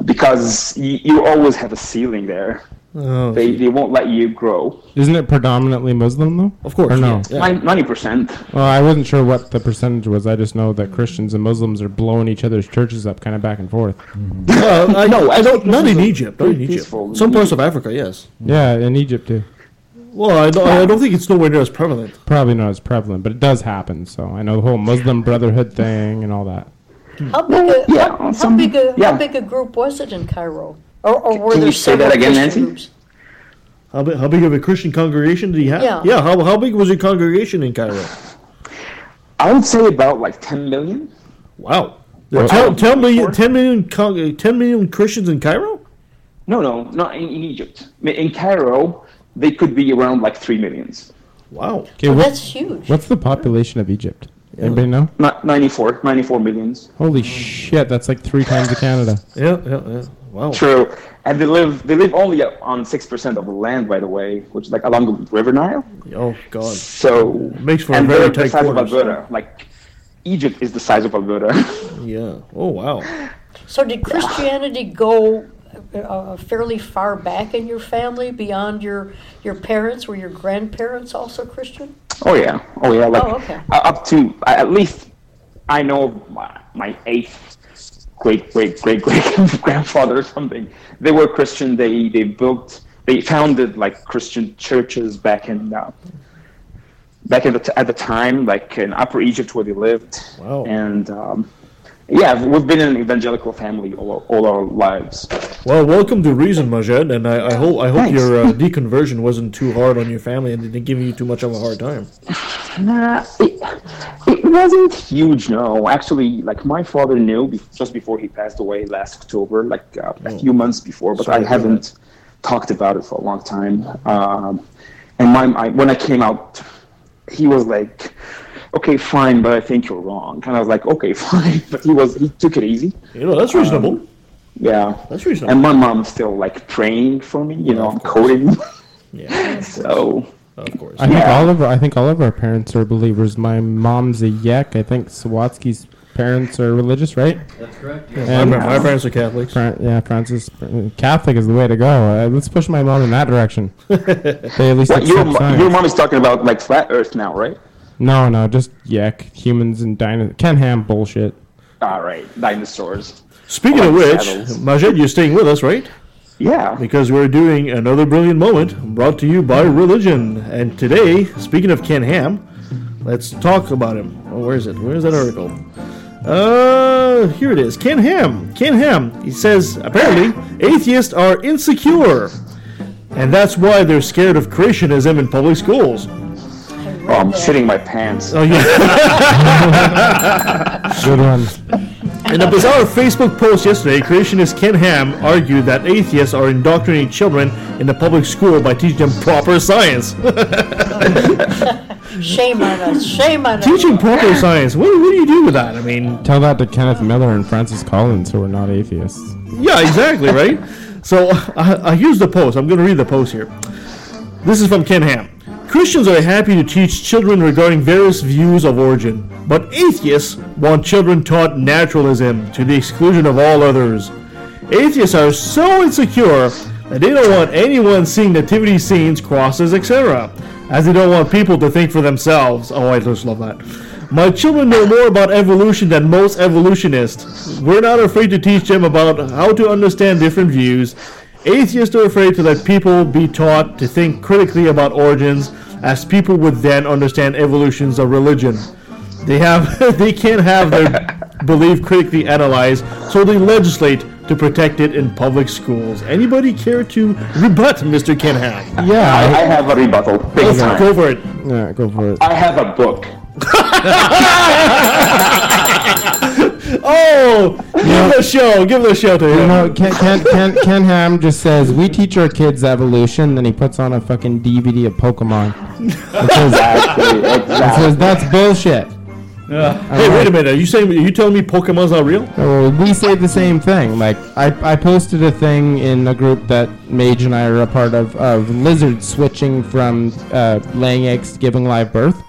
because you, you always have a ceiling there. Oh. They, they won't let you grow. isn't it predominantly Muslim though? Of course, Or no? Ninety percent. Well, I wasn't sure what the percentage was. I just know that Christians and Muslims are blowing each other's churches up, kind of back and forth. Uh, I, No, I don't. Not in Muslims are Egypt. Not in Egypt. peaceful. Some parts of Africa, yes. Yeah, in Egypt too. Well, I don't, I don't think it's nowhere near as prevalent. Probably not as prevalent, but it does happen. So I know the whole Muslim Brotherhood thing and all that. How big a, yeah, how, how big a, yeah. how big a group was it in Cairo? Or, or were Can there you say that again, Christian Nancy? groups? How big, how big of a Christian congregation did he have? Yeah. yeah how, how big was your congregation in Cairo? I would say about like 10 million. Wow. Well, Tell, I- tell million, 10 million, con- 10 million Christians in Cairo? No, no, not in, in Egypt. In Cairo, they could be around like 3 millions. Wow. Okay, Oh, what- that's huge. what's the population of Egypt? Anybody know? Not 94, 94 millions. Holy shit, that's like three times the Canada. Yeah, yeah, yeah. Wow. True. And they live they live only on 6% of the land, by the way, which is like along the River Nile. Oh, God. So, Makes for and very they're the size quarters. of Alberta. Like, Egypt is the size of Alberta. Yeah. Oh, wow. So did Christianity go uh, fairly far back in your family beyond your your parents? Were your grandparents also Christian? Oh yeah, oh yeah. Like Oh, okay. uh, up to uh, at least I know my, my eighth great great great great grandfather or something. They were Christian. They they built they founded like Christian churches back in uh, back at the t- at the time, like in Upper Egypt where they lived. Wow. And um, Yeah, we've been an evangelical family all, all our lives. Well, welcome to Reason, Maged, and I, I hope I hope Thanks. your uh, deconversion wasn't too hard on your family and didn't give you too much of a hard time. Nah, it, it wasn't huge, no. Actually, like my father knew be- just before he passed away last October, like uh, a few months before, but Sorry I haven't talked about it for a long time. Um, and my, my when I came out, he was like, "Okay, fine, but I think you're wrong." And I was like, "Okay, fine," but he was he took it easy. You know, that's reasonable. Um, yeah, That's reasonable. And my mom's still like praying for me. You know, I'm coding. yeah, so of course. I think Yeah. all of our, I think all of our parents are believers. My mom's a YEC. I think Sawatsky's parents are religious, right? That's correct. Yeah, my, my parents are Catholics. Fran- yeah, Francis Catholic is the way to go. Uh, let's push my mom in that direction. they at least What, your, accept science. your mom is talking about like flat Earth now, right? No, no, just YEC humans and dinosaurs. Ken Ham bullshit. All right, dinosaurs. Speaking I of which, saddles. Maged, you're staying with us, right? Yeah. Because we're doing another brilliant moment brought to you by religion. And today, speaking of Ken Ham, let's talk about him. Oh, where is it? Where is that article? Uh, here it is. Ken Ham. Ken Ham. He says apparently atheists are insecure, and that's why they're scared of creationism in public schools. Oh, I'm shitting my pants. Oh yeah. Good one. In a bizarre Facebook post yesterday, creationist Ken Ham argued that atheists are indoctrinating children in the public school by teaching them proper science. Shame on us. Shame on us. teaching proper science. What, what do you do with that? I mean, Tell that to Kenneth Miller and Francis Collins, who are not atheists. yeah, exactly, right? So I, uh, here's the post. I'm going to read the post here. This is from Ken Ham. Christians are happy to teach children regarding various views of origin, but atheists want children taught naturalism to the exclusion of all others. Atheists are so insecure that they don't want anyone seeing nativity scenes, crosses, etc., as they don't want people to think for themselves. Oh, I just love that. My children know more about evolution than most evolutionists. We're not afraid to teach them about how to understand different views. Atheists are afraid to let people be taught to think critically about origins, as people would then understand evolutions of religion. They have they can't have their belief critically analyzed, so they legislate to protect it in public schools. Anybody care to rebut Mr. Ken Ham? Yeah, I, I have a rebuttal. Big Go, time. go for it. Yeah, go for it. I have a book. Oh, give him a show. Give the show to him. You know, Ken, Ken, Ken, Ken Ham just says, we teach our kids evolution, then he puts on a fucking DVD of Pokemon. It says, Exactly. it says that's bullshit. hey, wait a minute. Are you saying are you telling me Pokemon's not real? Oh, we say the same thing. Like, I, I posted a thing in a group that Mage and I are a part of, of lizards switching from uh, laying eggs to giving live birth.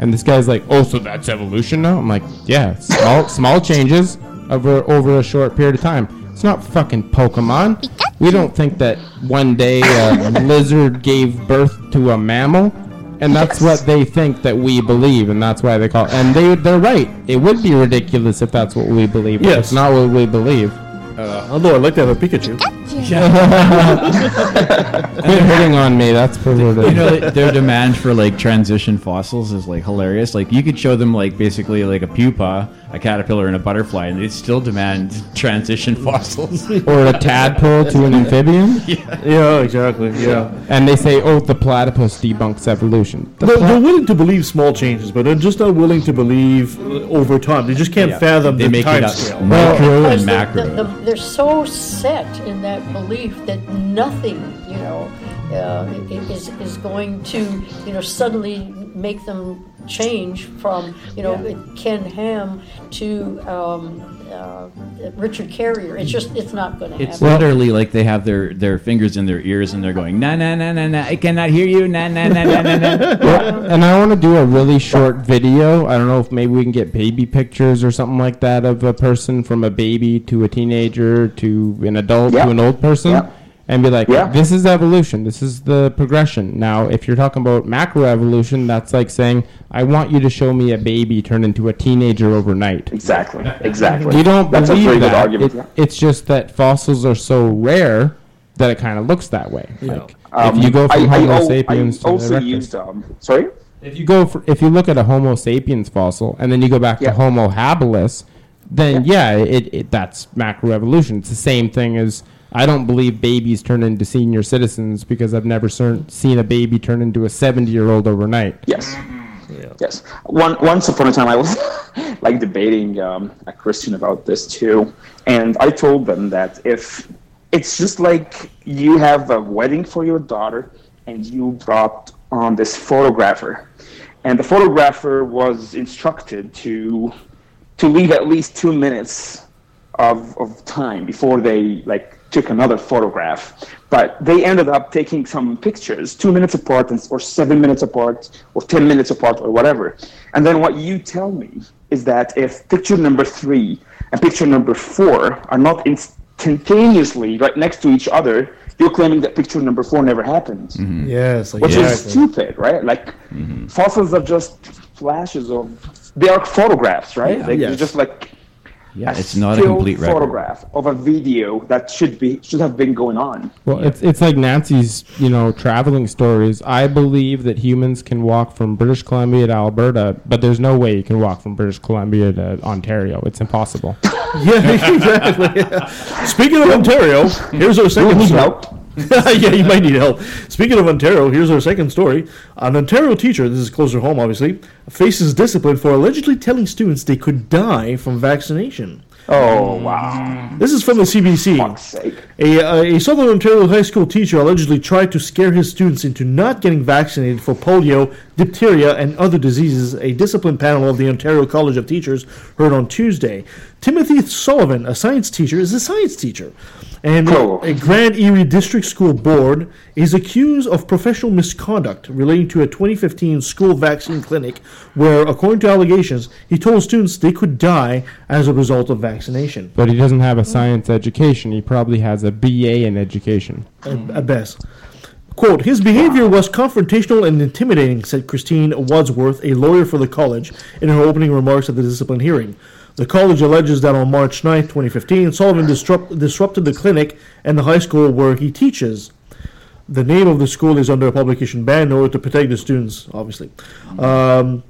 And this guy's like, oh, so that's evolution now? I'm like, yeah, small, small changes over, over a short period of time. It's not fucking Pokemon. We don't think that one day a lizard gave birth to a mammal. And that's what they think that we believe, and that's why they call. It. And they they're right. It would be ridiculous if that's what we believe. But Yes. it's not what we believe. Uh, although I'd like to have a Pikachu. Quit hitting on me. That's perverted. You know, their demand for like transition fossils is like hilarious. Like you could show them like basically like a pupa, a caterpillar, and a butterfly, and they'd still demand transition fossils. or a tadpole to an amphibian. Yeah, yeah, exactly. Yeah. And they say, oh, the platypus debunks evolution. The They're, pla- they're willing to believe small changes, but they're just not willing to believe uh, over time. They just can't Yeah. fathom They the make it time up. scale. Micro Because and the- macro. the- the- they're so set in that belief that nothing, you know, uh, is is going to, you know, suddenly make them change from, you know, Ken Ham to um, uh, Richard Carrier. It's just, it's not going to It's happen. literally like they have their, their fingers in their ears and they're going na na na na na. I cannot hear you. Na na na na na na. and I want to do a really short video. I don't know if maybe we can get baby pictures or something like that of a person from a baby to a teenager to an adult Yeah. to an old person. Yeah. And be like, Yeah. this is evolution. This is the progression. Now, if you're talking about macro evolution, that's like saying, I want you to show me a baby turn into a teenager overnight. Exactly. Exactly. You don't That's believe a very good that. argument. It- yeah. It's just that fossils are so rare that it kind of looks that way. Like, Um, if you go from I, Homo I, al- sapiens I to also erectus. used um. Sorry. If you go for, if you look at a Homo sapiens fossil and then you go back Yeah. to Homo habilis, then yeah, it, it that's macro evolution. It's the same thing as I don't believe babies turn into senior citizens because I've never cer- seen a baby turn into a 70 year old overnight. Yes. Yes. One, once upon a time, I was like debating um, a Christian about this too, and I told them that if it's just like you have a wedding for your daughter and you brought on this photographer, and the photographer was instructed to to leave at least two minutes of, of time before they like took another photograph but they ended up taking some pictures two minutes apart or seven minutes apart or ten minutes apart or whatever and then what you tell me is that if picture number three and picture number four are not instantaneously right next to each other you're claiming that picture number four never happened mm-hmm. Yes, like which exactly. is stupid right like mm-hmm. fossils are just flashes of they are photographs right Yeah. like, Yes. they're just like Yeah, a it's not a still complete record. photograph of a video that should be should have been going on. Well, it's it's like Nancy's, you know, traveling stories. I believe that humans can walk from British Columbia to Alberta, but there's no way you can walk from British Columbia to Ontario. It's impossible. Yeah, exactly. Speaking of Ontario, here's our second need help. yeah, you might need help. Speaking of Ontario, here's our second story. An Ontario teacher, this is closer home obviously, faces discipline for allegedly telling students they could die from vaccination. Oh wow! This is from the CBC. A, uh, a Southern Ontario high school teacher allegedly tried to scare his students into not getting vaccinated for polio, diphtheria, and other diseases, a discipline panel of the Ontario College of Teachers heard on Tuesday. Timothy Sullivan, a science teacher, is a science teacher. And a Grand Erie District School Board is accused of professional misconduct relating to a 2015 school vaccine clinic where, according to allegations, he told students they could die as a result of vaccination. But he doesn't have a science education. He probably has a BA in education. at, at best. Quote, his behavior was confrontational and intimidating, said Christine Wadsworth, a lawyer for the college, in her opening remarks at the discipline hearing. The college alleges that on March 9, 2015, Sullivan disrupt, disrupted the clinic and the high school where he teaches. The name of the school is under a publication ban in order to protect the students, obviously. Um,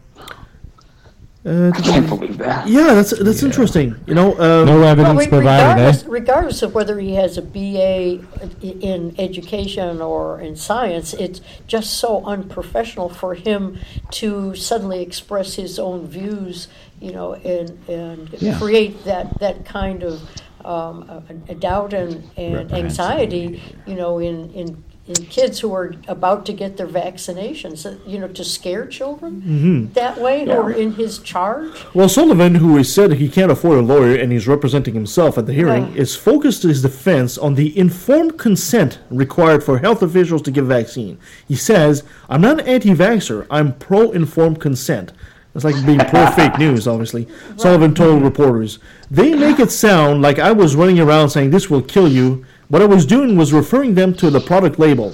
uh, I can't believe that. Yeah, that's that's interesting. You know, um, Well, re- regardless, regardless of whether he has a BA in education or in science, it's just so unprofessional for him to suddenly express his own views, you know, and and Yeah. create that that kind of um, a, a doubt and, and anxiety, you know, in, in in kids who are about to get their vaccinations, uh, you know, to scare children Mhm. that way, Yeah. or in his charge. Well, Sullivan, who has said he can't afford a lawyer and he's representing himself at the hearing, Right. is focused his defense on the informed consent required for health officials to give vaccine. He says, "I'm not an anti-vaxxer. I'm pro-informed consent." It's like being pro-fake news, obviously. Sullivan told reporters, "They make it sound like I was running around saying this will kill you. What I was doing was referring them to the product label."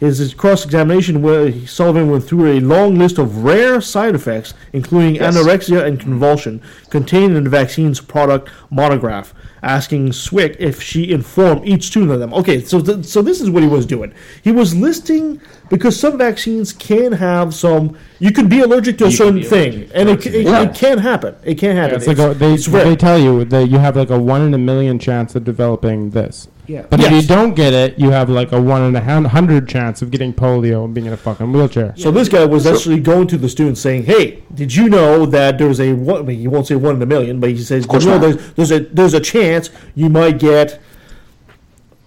His, his cross-examination, where he Sullivan went through a long list of rare side effects, including Yes. anorexia and convulsion, contained in the vaccine's product monograph, asking Swick if she informed each student of them. Okay, so th- so this is what he was doing. He was listing because some vaccines can have some. You could be allergic to a You certain thing, and it, to it, it. it can happen. It can happen. it's like a, they, it's they tell you that you have like a one in a million chance of developing this. Yeah. But if you don't get it, you have like a one in a hundred chance of getting polio and being in a fucking wheelchair. So this guy was actually going to the students saying, "Hey, did you know that there's a one? I mean, he won't say one in a million, but he says, "Did you know there's, there's a there's a chance you might get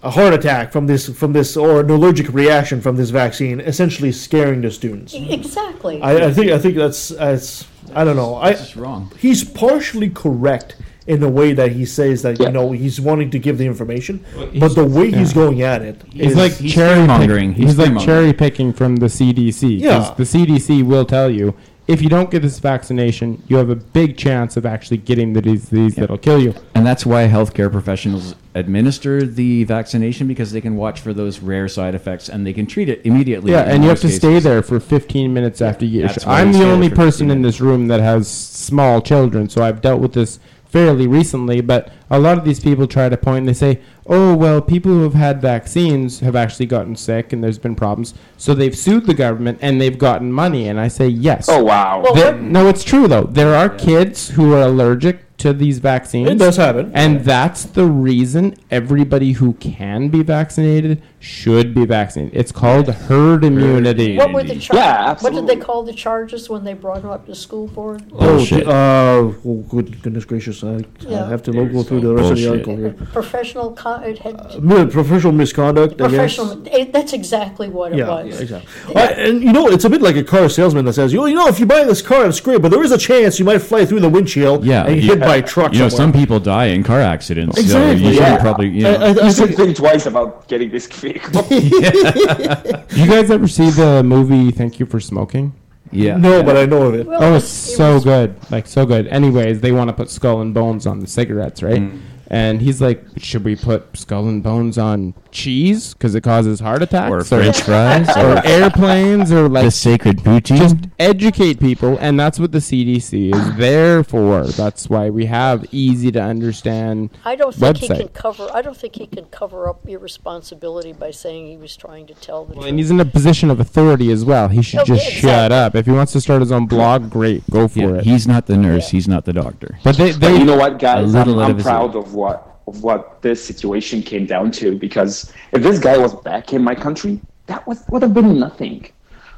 a heart attack from this from this or an allergic reaction from this vaccine?" Essentially, scaring the students. Exactly. I, I think I think that's that's I don't know. I That's wrong. He's partially correct in the way that he says that you know he's wanting to give the information, but the way he's going at it He's is- like cherry fear-mongering. picking. He's, He's like fear-mongering. cherry picking from the CDC. 'cause Yeah. the CDC will tell you if you don't get this vaccination, you have a big chance of actually getting the disease that'll kill you. And that's why healthcare professionals administer the vaccination because they can watch for those rare side effects and they can treat it immediately. Yeah, in and you have most to cases. stay there for 15 minutes after you get That's shot. why I'm you the stay there only for person in this room that has small children, so I've dealt with this fairly recently. But a lot of these people try to point and they say, oh, well, people who have had vaccines have actually gotten sick and there's been problems. So they've sued the government and they've gotten money. And I say, yes. Oh wow! Well, no, it's true, though. There are kids who are allergic to these vaccines. It does happen. And that's the reason everybody who can be vaccinated should be vaccinated. It's called herd immunity. What were the charges? Yeah, absolutely. What did they call the charges when they brought him up to school board? Bullshit. Oh, uh, oh, good goodness gracious! I, I have to go through the rest of the Bullshit. article here. Professional, con- it had Mi- Professional misconduct. I guess. professional. It, that's exactly what it Yeah, was. exactly. Well, and you know, it's a bit like a car salesman that says, "You you know, if you buy this car, it's great, but there is a chance you might fly through the windshield Yeah, and you- hit by a truck." You know, some people die in car accidents. Exactly, So you should yeah. probably, you know. I, I, I You should think- think twice about getting this vehicle. You guys ever see the movie Thank You for Smoking? yeah. no, but I know of it. Well, Oh, it's it so was- good. Like, so good. Anyways, they want to put skull and bones on the cigarettes, right? Mm. And he's like, should we put skull and bones on cheese because it causes heart attacks? Or French fries. or Or airplanes or like the sacred booty? just educate people and that's what the cdc is there for that's why we have easy to understand I don't think he can cover. I don't think he can cover up irresponsibility by saying he was trying to tell the well, truth. and he's in a position of authority as well he should Oh, just yeah, shut up if he wants to start his own blog great go for Yeah, it he's not the nurse. He's not the doctor. but they, But you know what, guys? I'm, I'm proud of what of what this situation came down to because if this guy was back in my country, that was, would have been nothing.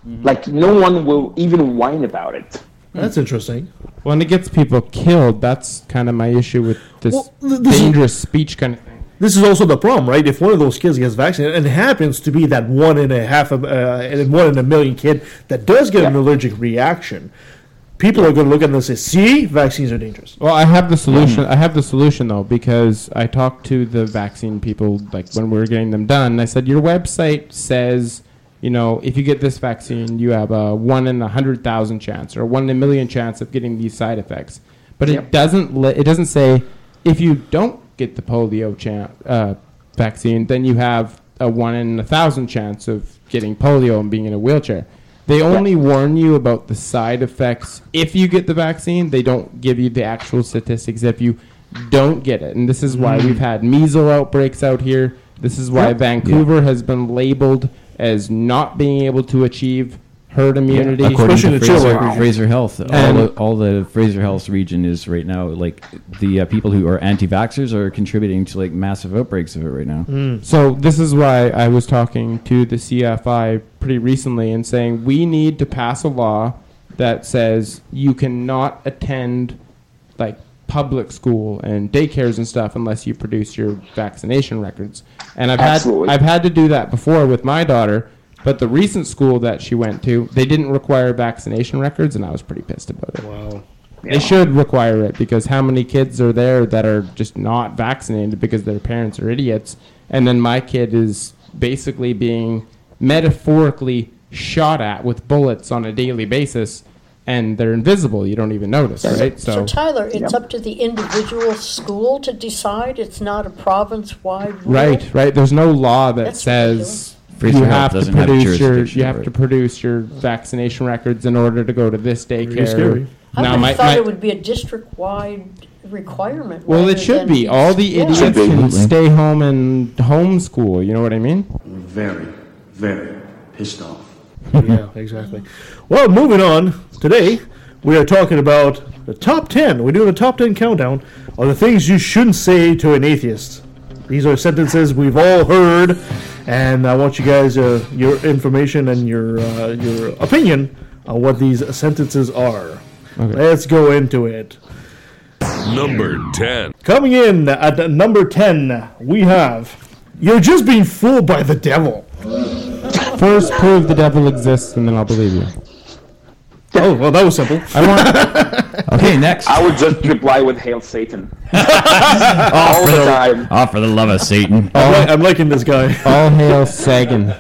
Mm-hmm. Like no one will even whine about it. That's interesting. when it gets people killed that's kind of my issue with this Well, th- this is- dangerous speech kind of thing This is also the problem, right? If one of those kids gets vaccinated, and it happens to be that one in a half, of, uh, and one in a million kid that does get an allergic reaction, people are going to look at it and say, "See, vaccines are dangerous." Well, I have the solution. I have the solution though because I talked to the vaccine people like when we were getting them done. I said your website says, you know, if you get this vaccine, you have a one in a hundred thousand chance or one in a million chance of getting these side effects. But it doesn't. Li- it doesn't say if you don't get the polio chan- uh, vaccine, then you have a one in a thousand chance of getting polio and being in a wheelchair. They only warn you about the side effects if you get the vaccine. They don't give you the actual statistics if you don't get it. And this is why hmm. we've had measles outbreaks out here. This is why Yep. Vancouver has been labeled as not being able to achieve herd immunity. According Especially to the children. Fraser, Fraser Health, all And- the, all the Fraser Health region is right now like the uh, people who are anti-vaxxers are contributing to like massive outbreaks of it right now. So this is why I was talking to the CFI pretty recently and saying we need to pass a law that says you cannot attend like public school and daycares and stuff unless you produce your vaccination records. And I've Absolutely. had I've had to do that before with my daughter, but the recent school that she went to, they didn't require vaccination records and I was pretty pissed about it. Wow. They should require it because how many kids are there that are just not vaccinated because their parents are idiots, and then my kid is basically being metaphorically shot at with bullets on a daily basis, and they're invisible. You don't even notice, right? So Tyler, it's up to the individual school to decide. It's not a province-wide rule. right, right. There's no law that That's says. Fraser you have to doesn't have produce your you have to produce your vaccination records in order to go to this daycare. scary. I Now, would my, thought my, it would be a district-wide requirement. Well, it should be. All the yeah. idiots Should can stay home and homeschool. You know what I mean? very, very pissed off. yeah, exactly. Well, moving on. Today, we are talking about the top 10. We're doing a top 10 countdown of the things you shouldn't say to an atheist. These are sentences we've all heard, and I want you guys uh, your information and your uh, your opinion on what these sentences are. Let's go into it. Number 10. Coming in at number 10, we have You're just being fooled by the devil. First, prove the devil exists, and then I'll believe you. Oh, well, that was simple. I want. Okay, next. I would just reply with "Hail Satan" oh, all for the the, time. oh, for the love of Satan. I'm, li- I'm liking this guy. All hail Sagan.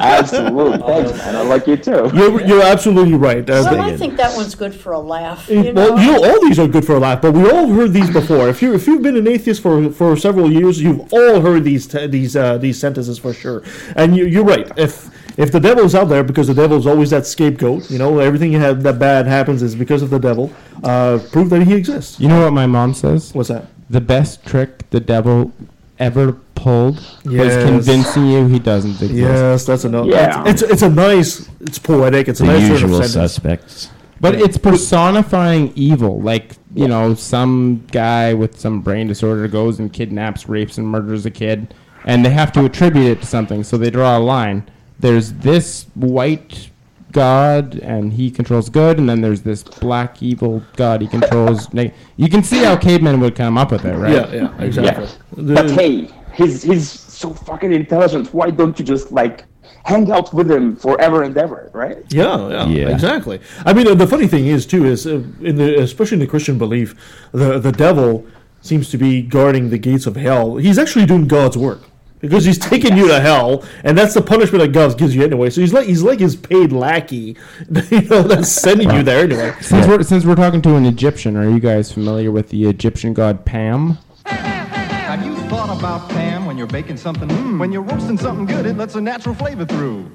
Absolutely, thanks, man. I like you too. You're, you're absolutely right. Uh, Well, I think that one's good for a laugh. You know? well, you know, all these are good for a laugh, but we all heard these before. If you if you've been an atheist for, for several years, you've all heard these te- these uh, these sentences for sure. And you, you're right. If if the devil's out there, because the devil's always that scapegoat, you know, everything you have that bad happens is because of the devil. Uh, prove that he exists. You know what my mom says? What's that? The best trick the devil ever pulled was convincing you he doesn't exist. Yes, that's enough. Yeah. It's, it's it's a nice, it's poetic. It's a The nice turn of usual suspects. But it's personifying evil. Like, you know, some guy with some brain disorder goes and kidnaps, rapes, and murders a kid, and they have to attribute it to something, so they draw a line. There's this white god, and he controls good, and then there's this black evil god, he controls. neg- you can see how cavemen would come up with it, right? Yeah, yeah, exactly. But hey, he's he's so fucking intelligent. Why don't you just like hang out with him forever and ever, right? Yeah, yeah, Yeah. exactly. I mean, uh, the funny thing is too is uh, in the especially in the Christian belief, the the devil seems to be guarding the gates of hell. He's actually doing God's work because he's taking you to hell, and that's the punishment that God gives you anyway. So he's like he's like his paid lackey, you know, that's sending you there anyway. Since we're since we're talking to an Egyptian, are you guys familiar with the Egyptian god Pam? Have you thought about Pam when you're baking something? Mm, when you're roasting something good, it lets a natural flavor through.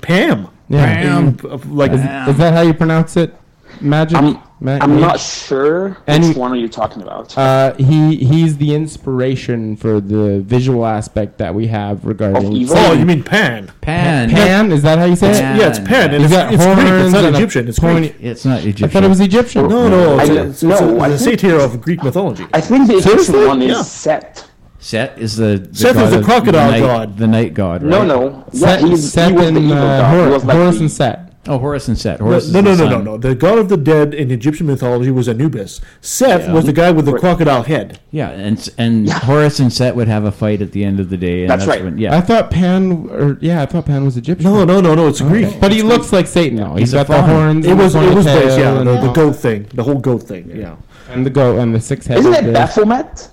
Pam. Yeah. Pam. Like Is, is that how you pronounce it? Magic. I'm, Ma- I'm mage? not sure And- which one are you talking about. Uh, he he's the inspiration for the visual aspect that we have regarding. evil? oh, you mean Pan? Pan. Pan? Is that how you say Pan. it? Yeah, it's Pan, and He's it's, got it's Greek. It's not Egyptian. It's pointy- Greek. It's not Egyptian. I thought it was Egyptian. No, no, it's, I- it's, no, it's, I a, it's a think- satyr of Greek mythology. I think the Egyptian Seriously? one is Yeah. Set. Set is the, the Seth god is the of crocodile night, god. the night god. Right? No, no. Yeah, Set, he's, Seth he was and the evil uh, god. He Hor- was like Horus the- and Set. Oh, Horus and Set. No, Horus is no, no, no, no, no. The god of the dead in Egyptian mythology was Anubis. Seth Yeah. was the guy with the crocodile head. Yeah, and s- and Horus and Set would have a fight at the end of the day. And That's right. When, yeah, I thought Pan, or yeah, I thought Pan was Egyptian. No, no, no, no. It's Greek. but he looks like Satan though. He's He's a got the faun. horns. It and the was, it was ponytail based, yeah, and, the, the goat thing, the whole goat thing, yeah. and the goat and the six heads. Isn't it Baphomet?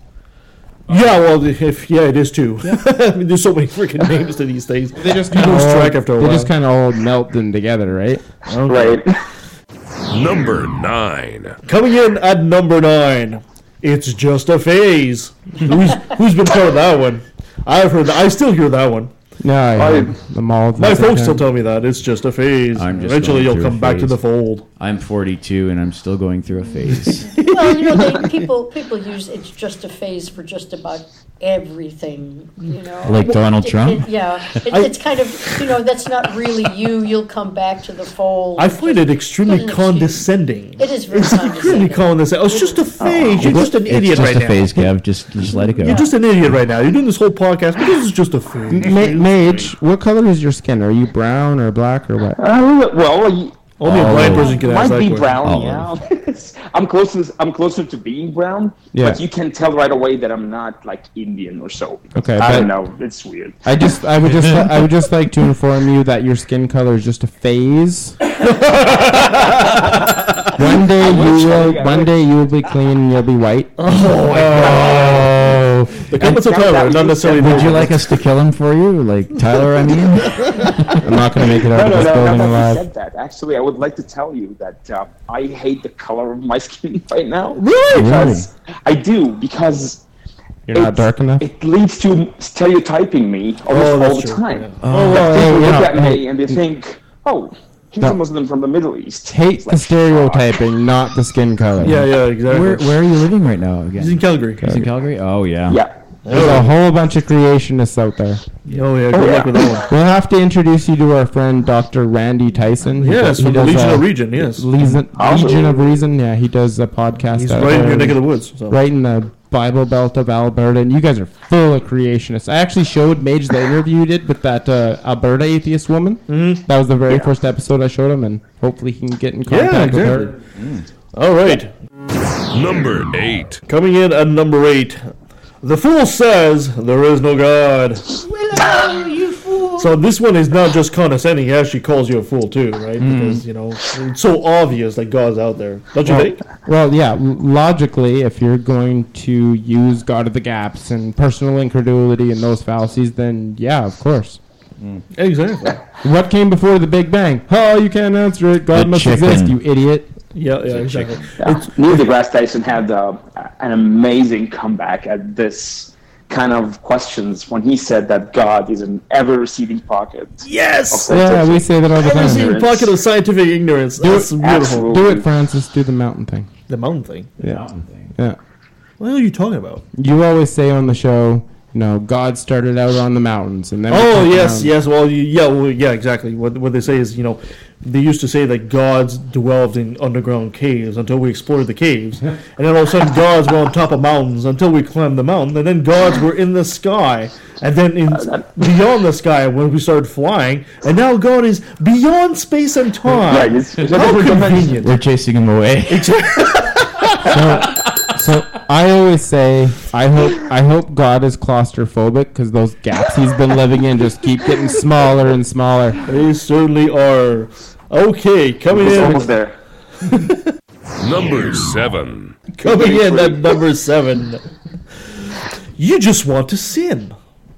Yeah, well, if yeah, it is too. I mean, there's so many freaking names to these things. They just kind of lose track after a they while. just kind of all melt them together, right? Right. Number 9. Coming in at number nine, it's just a phase. who's who's been part of that one? I've heard. That, I still hear that one. No, I, I- the mall. My folks still tell me that it's just a phase. I'm just Eventually, going you'll through a come back to phase. the fold. I'm 42 and I'm still going through a phase. Well, you know, they, people people use it's just a phase for just about everything. You know, Like Donald It- Trump? it- yeah, it, I- it's kind of you know that's not really you. You'll come back to the fold. I find it extremely Get an excuse. condescending. It is very It's extremely condescending. condescending. Oh, it's just a phase. You're just an it's idiot just right a now. phase, Kev. Just just let it go. You're just an idiot right now. You're doing this whole podcast, but this is just a phase. Ma- Mage, what color is your skin? Are you brown or black or what? Uh, well, y- Only a Oh. blind person can ask might that be question. brown. Oh. Yeah, I'm closer. I'm closer to being brown, Yeah. but you can tell right away that I'm not like Indian or so. Okay, I don't know. It's weird. I just, I would just, I would just like to inform you that your skin color is just a phase. one day you will, one day you will be clean and you'll be white. Oh, my God. Oh. The comments of Tyler, not necessarily. Would you like us to kill him for you, like Tyler? I mean, I'm not going to make it out No, of no, this no, building no, no. alive. Said that. Actually, I would like to tell you that uh, I hate the color of my skin right now. Really? Because I do because You're not dark enough. It leads to stereotyping me almost Oh, all the true, time. yeah. Oh, That well, people hey, look you at know, me hey, and they think, "Oh, he's No. a Muslim from the Middle East." hate It's the like, stereotyping, not the skin color. Yeah, yeah, exactly. where where are you living right now again? He's again? in Calgary. He's in Calgary. Oh yeah. Yeah. There's a whole bunch of creationists out there. Oh yeah, good luck with that one. We'll have to introduce you to our friend Dr. Randy Tyson. He Yes, does- he from the does, Legion uh, of Region. Yes, Legion, Awesome. Legion of Reason. Yeah, he does a podcast. he's out right in there your neck of the woods. So. right in the Bible Belt of Alberta, and you guys are full of creationists. I actually showed Mage the interview you did with that uh, Alberta atheist woman. Mm-hmm. That was the very first episode I showed him, and hopefully he can get in Yeah, contact with exactly. her. All right, Number 8. coming in at number eight. The fool says there is no God. Willow, you fool. So this one is not just condescending; he actually calls you a fool too, right? Hmm. Because you know it's so obvious that God's out there, don't you Well, think? well, yeah. Logically, if you're going to use God of the gaps and personal incredulity and those fallacies, then yeah, of course. Hmm. Exactly. What came before the Big Bang? Oh, you can't answer it. God The must chicken. exist, you idiot. Yeah, yeah, exactly. Yeah. Neil deGrasse Tyson had uh, an amazing comeback at this kind of questions when he said that God is an ever-receding pocket. Yes. of Yeah, we say that all the time. single Ignorance. pocket of scientific ignorance. That's beautiful. Absolutely. Do it, Francis. Do the mountain thing. The mountain thing. Yeah. Yeah. What are you talking about? You always say on the show, you know, God started out on the mountains, and then Oh come yes, down. yes. Well, yeah, well, yeah, exactly. What what they say is, you know, they used to say that gods dwelled in underground caves until we explored the caves, and then all of a sudden gods were on top of mountains until we climbed the mountain, and then gods were in the sky, and then in beyond the sky when we started flying, and now God is beyond space and time. Right, it's- it's How different convenient. We're chasing him away. so, so I always say I hope I hope God is claustrophobic because those gaps he's been living in just keep getting smaller and smaller. They certainly are. Okay, coming in. almost there. Number seven. Coming in at number seven. You just want to sin.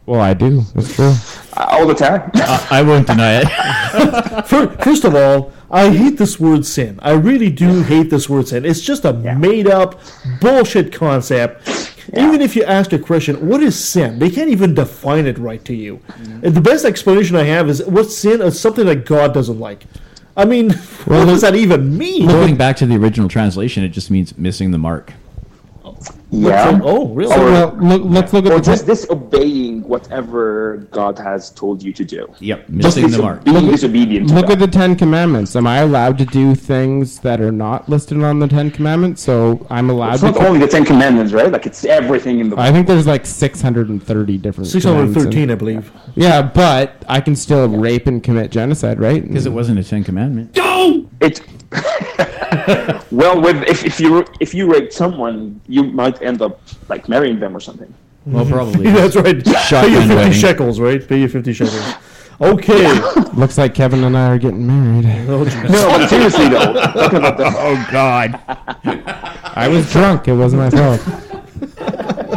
Well, I do. That's true. Uh, all the time. I, uh, I won't deny it. First of all, I hate this word sin. I really do hate this word sin. It's just a made up bullshit concept. Even if you ask a Christian, what is sin? They can't even define it right to you. And the best explanation I have is what sin is something that God doesn't like. I mean, what does that even mean? Going back to the original translation, it just means missing the mark. Yeah. Oh, really? So, well, uh, look, let's look at Or the just disobeying whatever God has told you to do. Yep, Just missing the mark. Being disobedient to Look God. at the Ten Commandments. Am I allowed to do things that are not listed on the Ten Commandments? So I'm allowed It's to. not only the Ten Commandments, right? Like it's everything in the I think there's like 630 different. 613, commandments I believe. Yeah, but I can still rape and commit genocide, right? Because it wasn't a Ten Commandment. No. It. well, with if, if you if you rape someone, you might end up like marrying them or something. Well, probably. That's right. Pay you 50 wedding. shekels, right? Pay you 50 shekels. Okay. Looks like Kevin and I are getting married. Oh, geez. No, but seriously though, talking about the, Oh God. I was drunk. It wasn't my fault.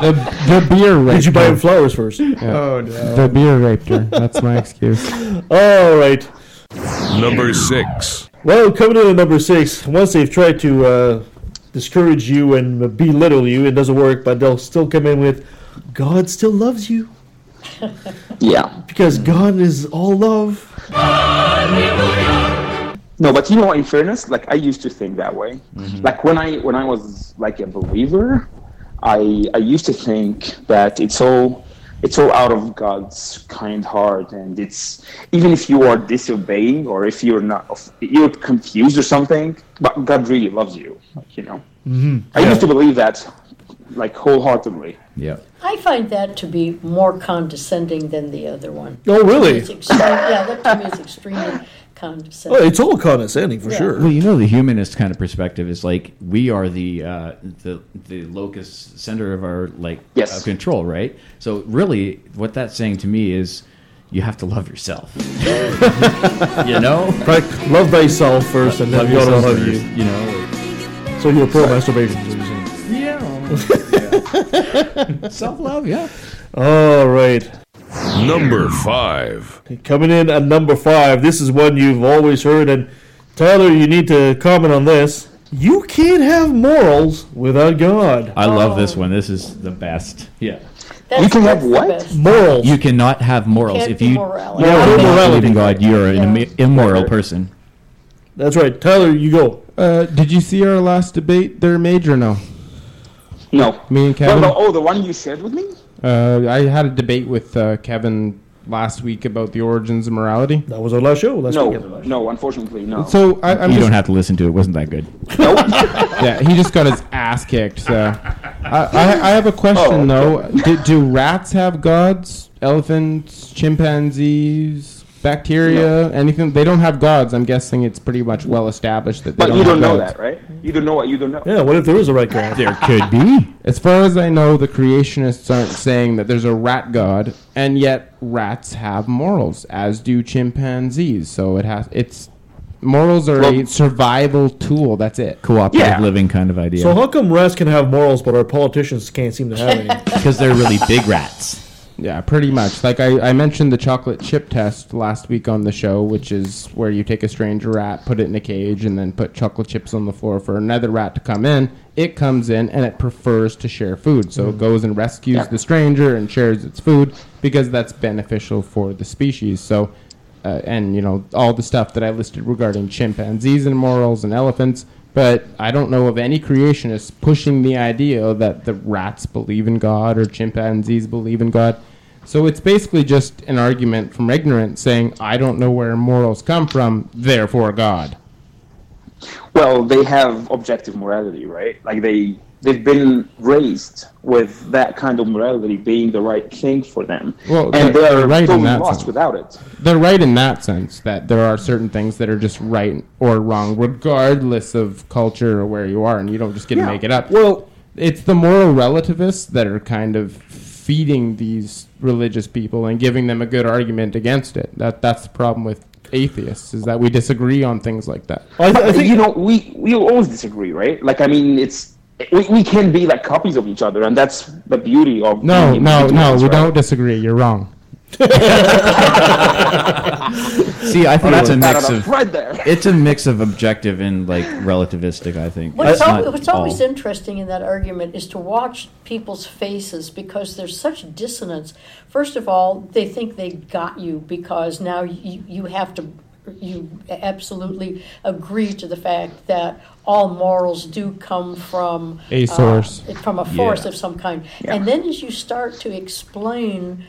The, the beer raped Did you buy her. him flowers first? Oh, no. The beer raped her. That's my excuse. All right. Number six. Well, coming in at number six, once they've tried to uh, discourage you and belittle you, it doesn't work, but they'll still come in with, God still loves you. yeah. Because God is all love. No, but you know, in fairness, like I used to think that way. Like when I when I was like a believer, I I used to think that it's all it's all out of God's kind heart, and it's even if you are disobeying or if you're not you're confused or something, but God really loves you. Like, you know, Mm-hmm. I used to believe that like wholeheartedly. Yeah. I find that to be more condescending than the other one. Oh, really? Extreme, yeah, that to me is extremely condescending. Oh, it's all condescending for Yeah. sure. Well, you know, the humanist kind of perspective is like we are the uh, the the locus center of our like Yes. of control, right? So really, what that's saying to me is you have to love yourself. you know, Like, love thyself first, and then love God will love you. You know, So you're pro masturbation. is what yeah, self love, yeah. All right. Number five. Coming in at number five, this is one you've always heard, and Tyler, you need to comment on this. You can't have morals without God. I love this one. This is the best. Yeah. That's, You can have what? Morals. You cannot have morals Can't if you morality. Yeah, don't morality. believe in God. You are an Yeah. immoral person. That's right. Tyler, you go. Uh, did you see our last debate there, Major? No. No. Me and Well, Kevin. the, oh, the one you shared with me? Uh, I had a debate with uh, Kevin last week about the origins of morality. That was our last show. Last No, weekend. no. Unfortunately, no. So I, I'm you just, don't have to listen to it. It wasn't that good. yeah, he just got his ass kicked. So I, I, I have a question Oh, okay. though. Do, do rats have gods? Elephants, chimpanzees, bacteria, anything? They don't have gods. I'm guessing it's pretty much well established that they But don't you don't know gods. that, right? You don't know what you don't know. Yeah, what if there is a right God? There could be. As far as I know, the creationists aren't saying that there's a rat god, and yet rats have morals, as do chimpanzees. So it has it's morals are a survival tool. That's it. Cooperative Yeah. living kind of idea. So how come rats can have morals, but our politicians can't seem to have any? Because they're really big rats. Yeah, pretty much. Like I, I mentioned the chocolate chip test last week on the show, which is where you take a strange rat, put it in a cage, and then put chocolate chips on the floor for another rat to come in. It comes in and it prefers to share food, so it goes and rescues Yeah. the stranger and shares its food because that's beneficial for the species. So, uh, and you know all the stuff that I listed regarding chimpanzees and morals and elephants, But I don't know of any creationists pushing the idea that the rats believe in God or chimpanzees believe in God. So it's basically just an argument from ignorance saying, I don't know where morals come from, therefore God. Well, they have objective morality, right? Like they they've been raised with that kind of morality being the right thing for them, Well, and they're- they're, they're right in totally that lost sense. without it. They're right in that sense that there are certain things that are just right or wrong, regardless of culture or where you are, and you don't just get Yeah. to make it up. Well, it's the moral relativists that are kind of feeding these religious people and giving them a good argument against it. That that's the problem with atheists is that we disagree on things like that. But, you know, we we always disagree, right? Like, I mean, it's we, we can be like copies of each other, and that's the beauty of No, no, no, individuals, we right? don't disagree. You're wrong. See, I think Oh, it's a mix of right there. it's a mix of objective and like relativistic. I think. What's, al- what's always all- interesting in that argument is to watch people's faces because there's such dissonance. First of all, they think they got you because now you, you have to, you absolutely agree to the fact that all morals do come from A source. uh, from a force Yeah. of some kind. And then as you start to explain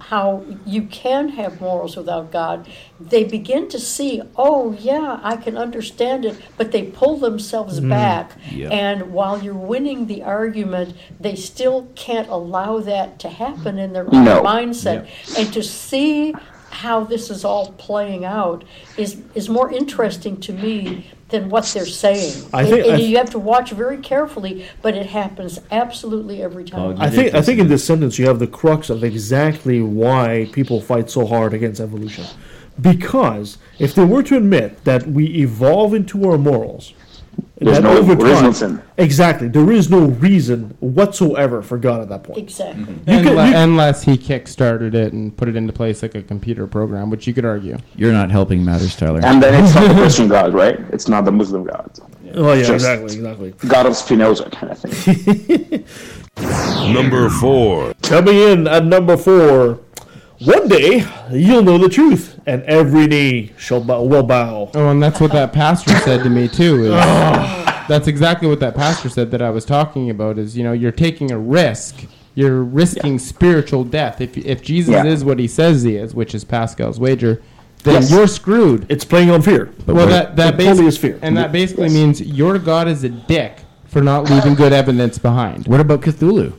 how you can have morals without God, they begin to see, oh, yeah, I can understand it, but they pull themselves Mm, back. yeah. And while you're winning the argument, they still can't allow that to happen in their No. mindset. And to see how this is all playing out is, is more interesting to me than what they're saying. I think- and I- you have to watch very carefully, but it happens absolutely every time. I think I think in this sentence you have the crux of exactly why people fight so hard against evolution. Because if they were to admit that we evolve into our morals, There's that no over original time, sin. exactly, there is no reason whatsoever for God at that point. Exactly. Mm-hmm. You could- Unle- you- unless he kick-started it and put it into place like a computer program, which you could argue. You're not helping matters, Tyler. And then it's not the Christian God, right? It's not the Muslim God. Oh yeah, Just exactly, exactly. God of Spinoza kind of thing. Number four. Coming in at number four, one day you'll know the truth, and every knee shall bow, will bow. Oh, and that's what that pastor said to me too. is- that's exactly what that pastor said that I was talking about. Is you know you're taking a risk. You're risking spiritual death. If if Jesus Yeah. is what he says he is, which is Pascal's wager, then Yes. you're screwed. It's playing on fear. well, that that it totally basi- is fear. and that basically Yes. means your God is a dick for not leaving good evidence behind. What about Cthulhu?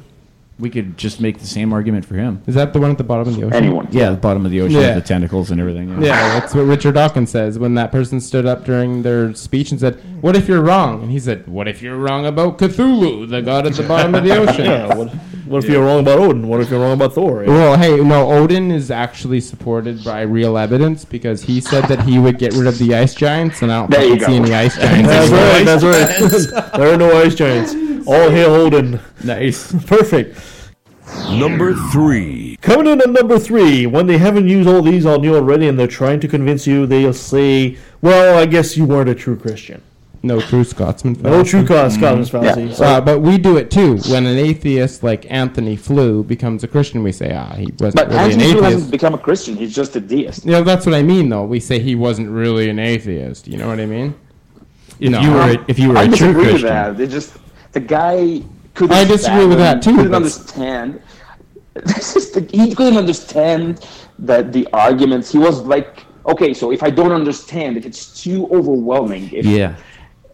We could just make the same argument for him. Is that the one at the bottom of the ocean? Anyone. Yeah, the bottom of the ocean Yeah. with the tentacles and everything. Yeah, that's what Richard Dawkins says when that person stood up during their speech and said, "What if you're wrong?" And he said, "What if you're wrong about Cthulhu, the god at the bottom of the ocean?" Yeah, what, what if you're wrong about Odin? What if you're wrong about Thor? Well, hey, no, Odin is actually supported by real evidence because he said that he would get rid of the ice giants, and I don't There you fucking see go. any ice giants. That's right. That's right. there are no ice giants. All hail Odin. Nice. Perfect. Number three. Coming in at number three, when they haven't used all these on you already and they're trying to convince you, they'll say, well, I guess you weren't a true Christian. No true Scotsman. No true Scots- Scotsman fallacy. So- Uh, but we do it too. When an atheist like Antony Flew becomes a Christian, we say, ah, he wasn't But really an Antony Flew atheist. hasn't become a Christian. He's just a deist. Yeah, that's what I mean, though. We say he wasn't really an atheist. You know what I mean? If No. you were, a, if you were I a true disagree with Christian, that. They just the guy couldn't. I disagree with that, too, Couldn't but- understand. This is the, he couldn't understand that the arguments. He was like, okay, so if I don't understand, if it's too overwhelming, if, yeah,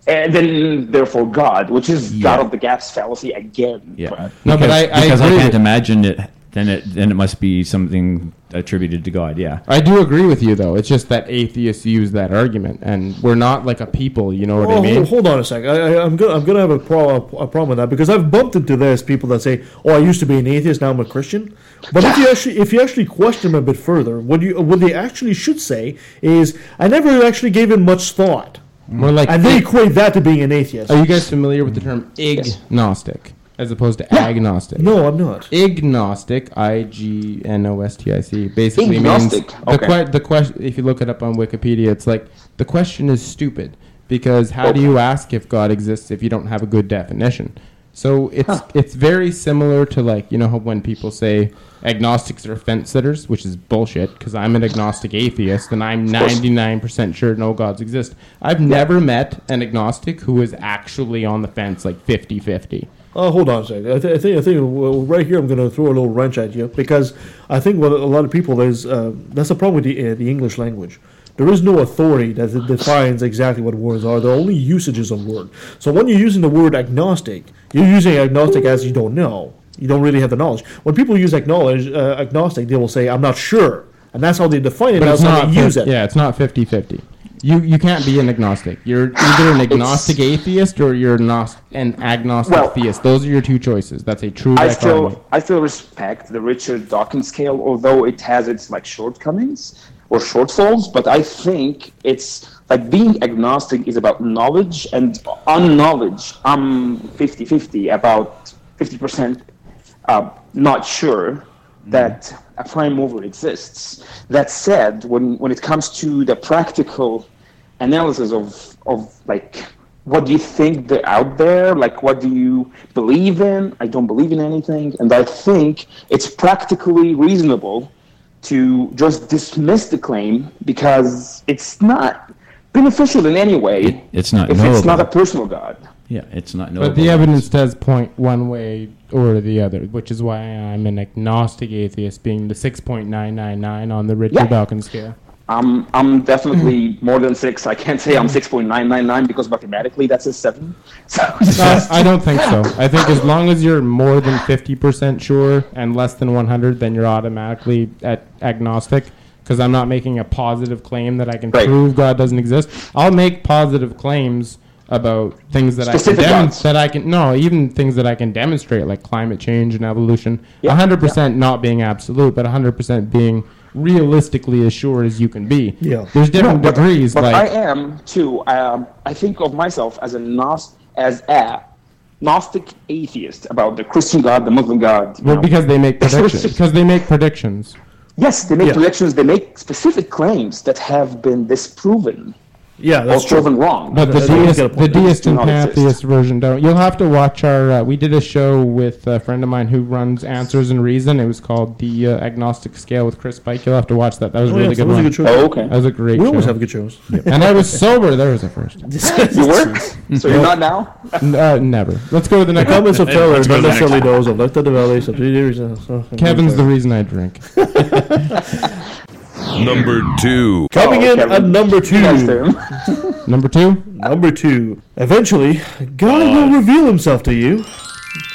and then therefore God, which is God of the gaps fallacy again. yeah. No, but Because- I- I because I can't imagine it. Then it then it must be something attributed to God. Yeah. I do agree with you, though. It's just that atheists use that argument, and we're not like a people. You know what Oh, I mean? hold, hold on a second. I, I, I'm gonna I'm gonna have a, pro, a problem with that because I've bumped into this people that say, "Oh, I used to be an atheist, now I'm a Christian." But if you actually if you actually question them a bit further, what you what they actually should say is, "I never actually gave it much thought," More like and they equate that to being an atheist. Are you guys familiar with the term ignostic as opposed to agnostic? No, I'm not. Ignostic, I G N O S T I C, basically Ignostic, means the okay. que- the question. If you look it up on Wikipedia, it's like the question is stupid because how do you ask if God exists if you don't have a good definition? So it's it's very similar to like you know how when people say agnostics are fence sitters, which is bullshit because I'm an agnostic atheist and I'm 99% sure no gods exist. I've never met an agnostic who is actually on the fence like 50-50. Oh, hold on a second. I, th- I think I think right here I'm going to throw a little wrench at you because I think what a lot of people there's uh, that's the problem with the uh, the English language. There is no authority that defines exactly what words are. There are only usages of word. So when you're using the word agnostic, you're using agnostic as you don't know. You don't really have the knowledge. When people use acknowledge uh, agnostic, they will say I'm not sure, and that's how they define it. But That's it's how not they use it. Yeah, it's not 50-50. You you can't be an agnostic. You're either an agnostic atheist or you're not an agnostic Well- theist. Those are your two choices. That's a true I dichotomy. still I still respect the Richard Dawkins scale, although it has its like shortcomings or shortfalls. But I think it's like being agnostic is about knowledge and unknowledge. I'm 50-50 about 50% uh, not sure that a prime mover exists. That said, when, when it comes to the practical analysis of, of like what do you think they're out there? Like, what do you believe in? I don't believe in anything. And I think it's practically reasonable to just dismiss the claim because it's not beneficial in any way It's not if it's not a personal God. Yeah, it's not But the evidence does point one way or the other, which is why I'm an agnostic atheist, being the 6.999 on the Richard Yeah. Dawkins scale. I'm I'm definitely hmm. more than six. I can't say I'm hmm. six point nine nine nine because mathematically that's a seven. So uh, No, just- I don't think so. I think as long as you're more than 50% sure and less than 100, then you're automatically at agnostic. Because I'm not making a positive claim that I can Right. prove God doesn't exist. I'll make positive claims about things that Specific I can gods. that I can no even things that I can demonstrate like climate change and evolution. Yeah, 100% not being absolute, but 100% being realistically as sure as you can be. Yeah. There's different No, but, degrees. But like I am too. Um, I think of myself as a gnost- as a Gnostic atheist about the Christian God, the Muslim God. well, know. because they make predictions. Because they make predictions. yes, they make Yeah. predictions. They make specific claims that have been disproven Yeah, or that's true. proven wrong. But the That's what you deist, the deist and pantheist version don't. You'll have to watch our. Uh, we did a show with a friend of mine who runs Answers and Reason. It was called the uh, Agnostic Scale with Chris Pike. You'll have to watch that. That was a Oh, yeah, really that good was a good show. oh, okay. That was a great We show. always have good shows. and I was sober. There was a first. You were? so you're not now? N- uh, never. Let's go to the The next. comments of Taylor, not necessarily those of Left of the Valley, subsidiaries. uh, so- Kevin's the reason I drink. Number two. Coming Oh, in Kevin. at number two. Number two. Number two. Eventually, God will reveal himself to you.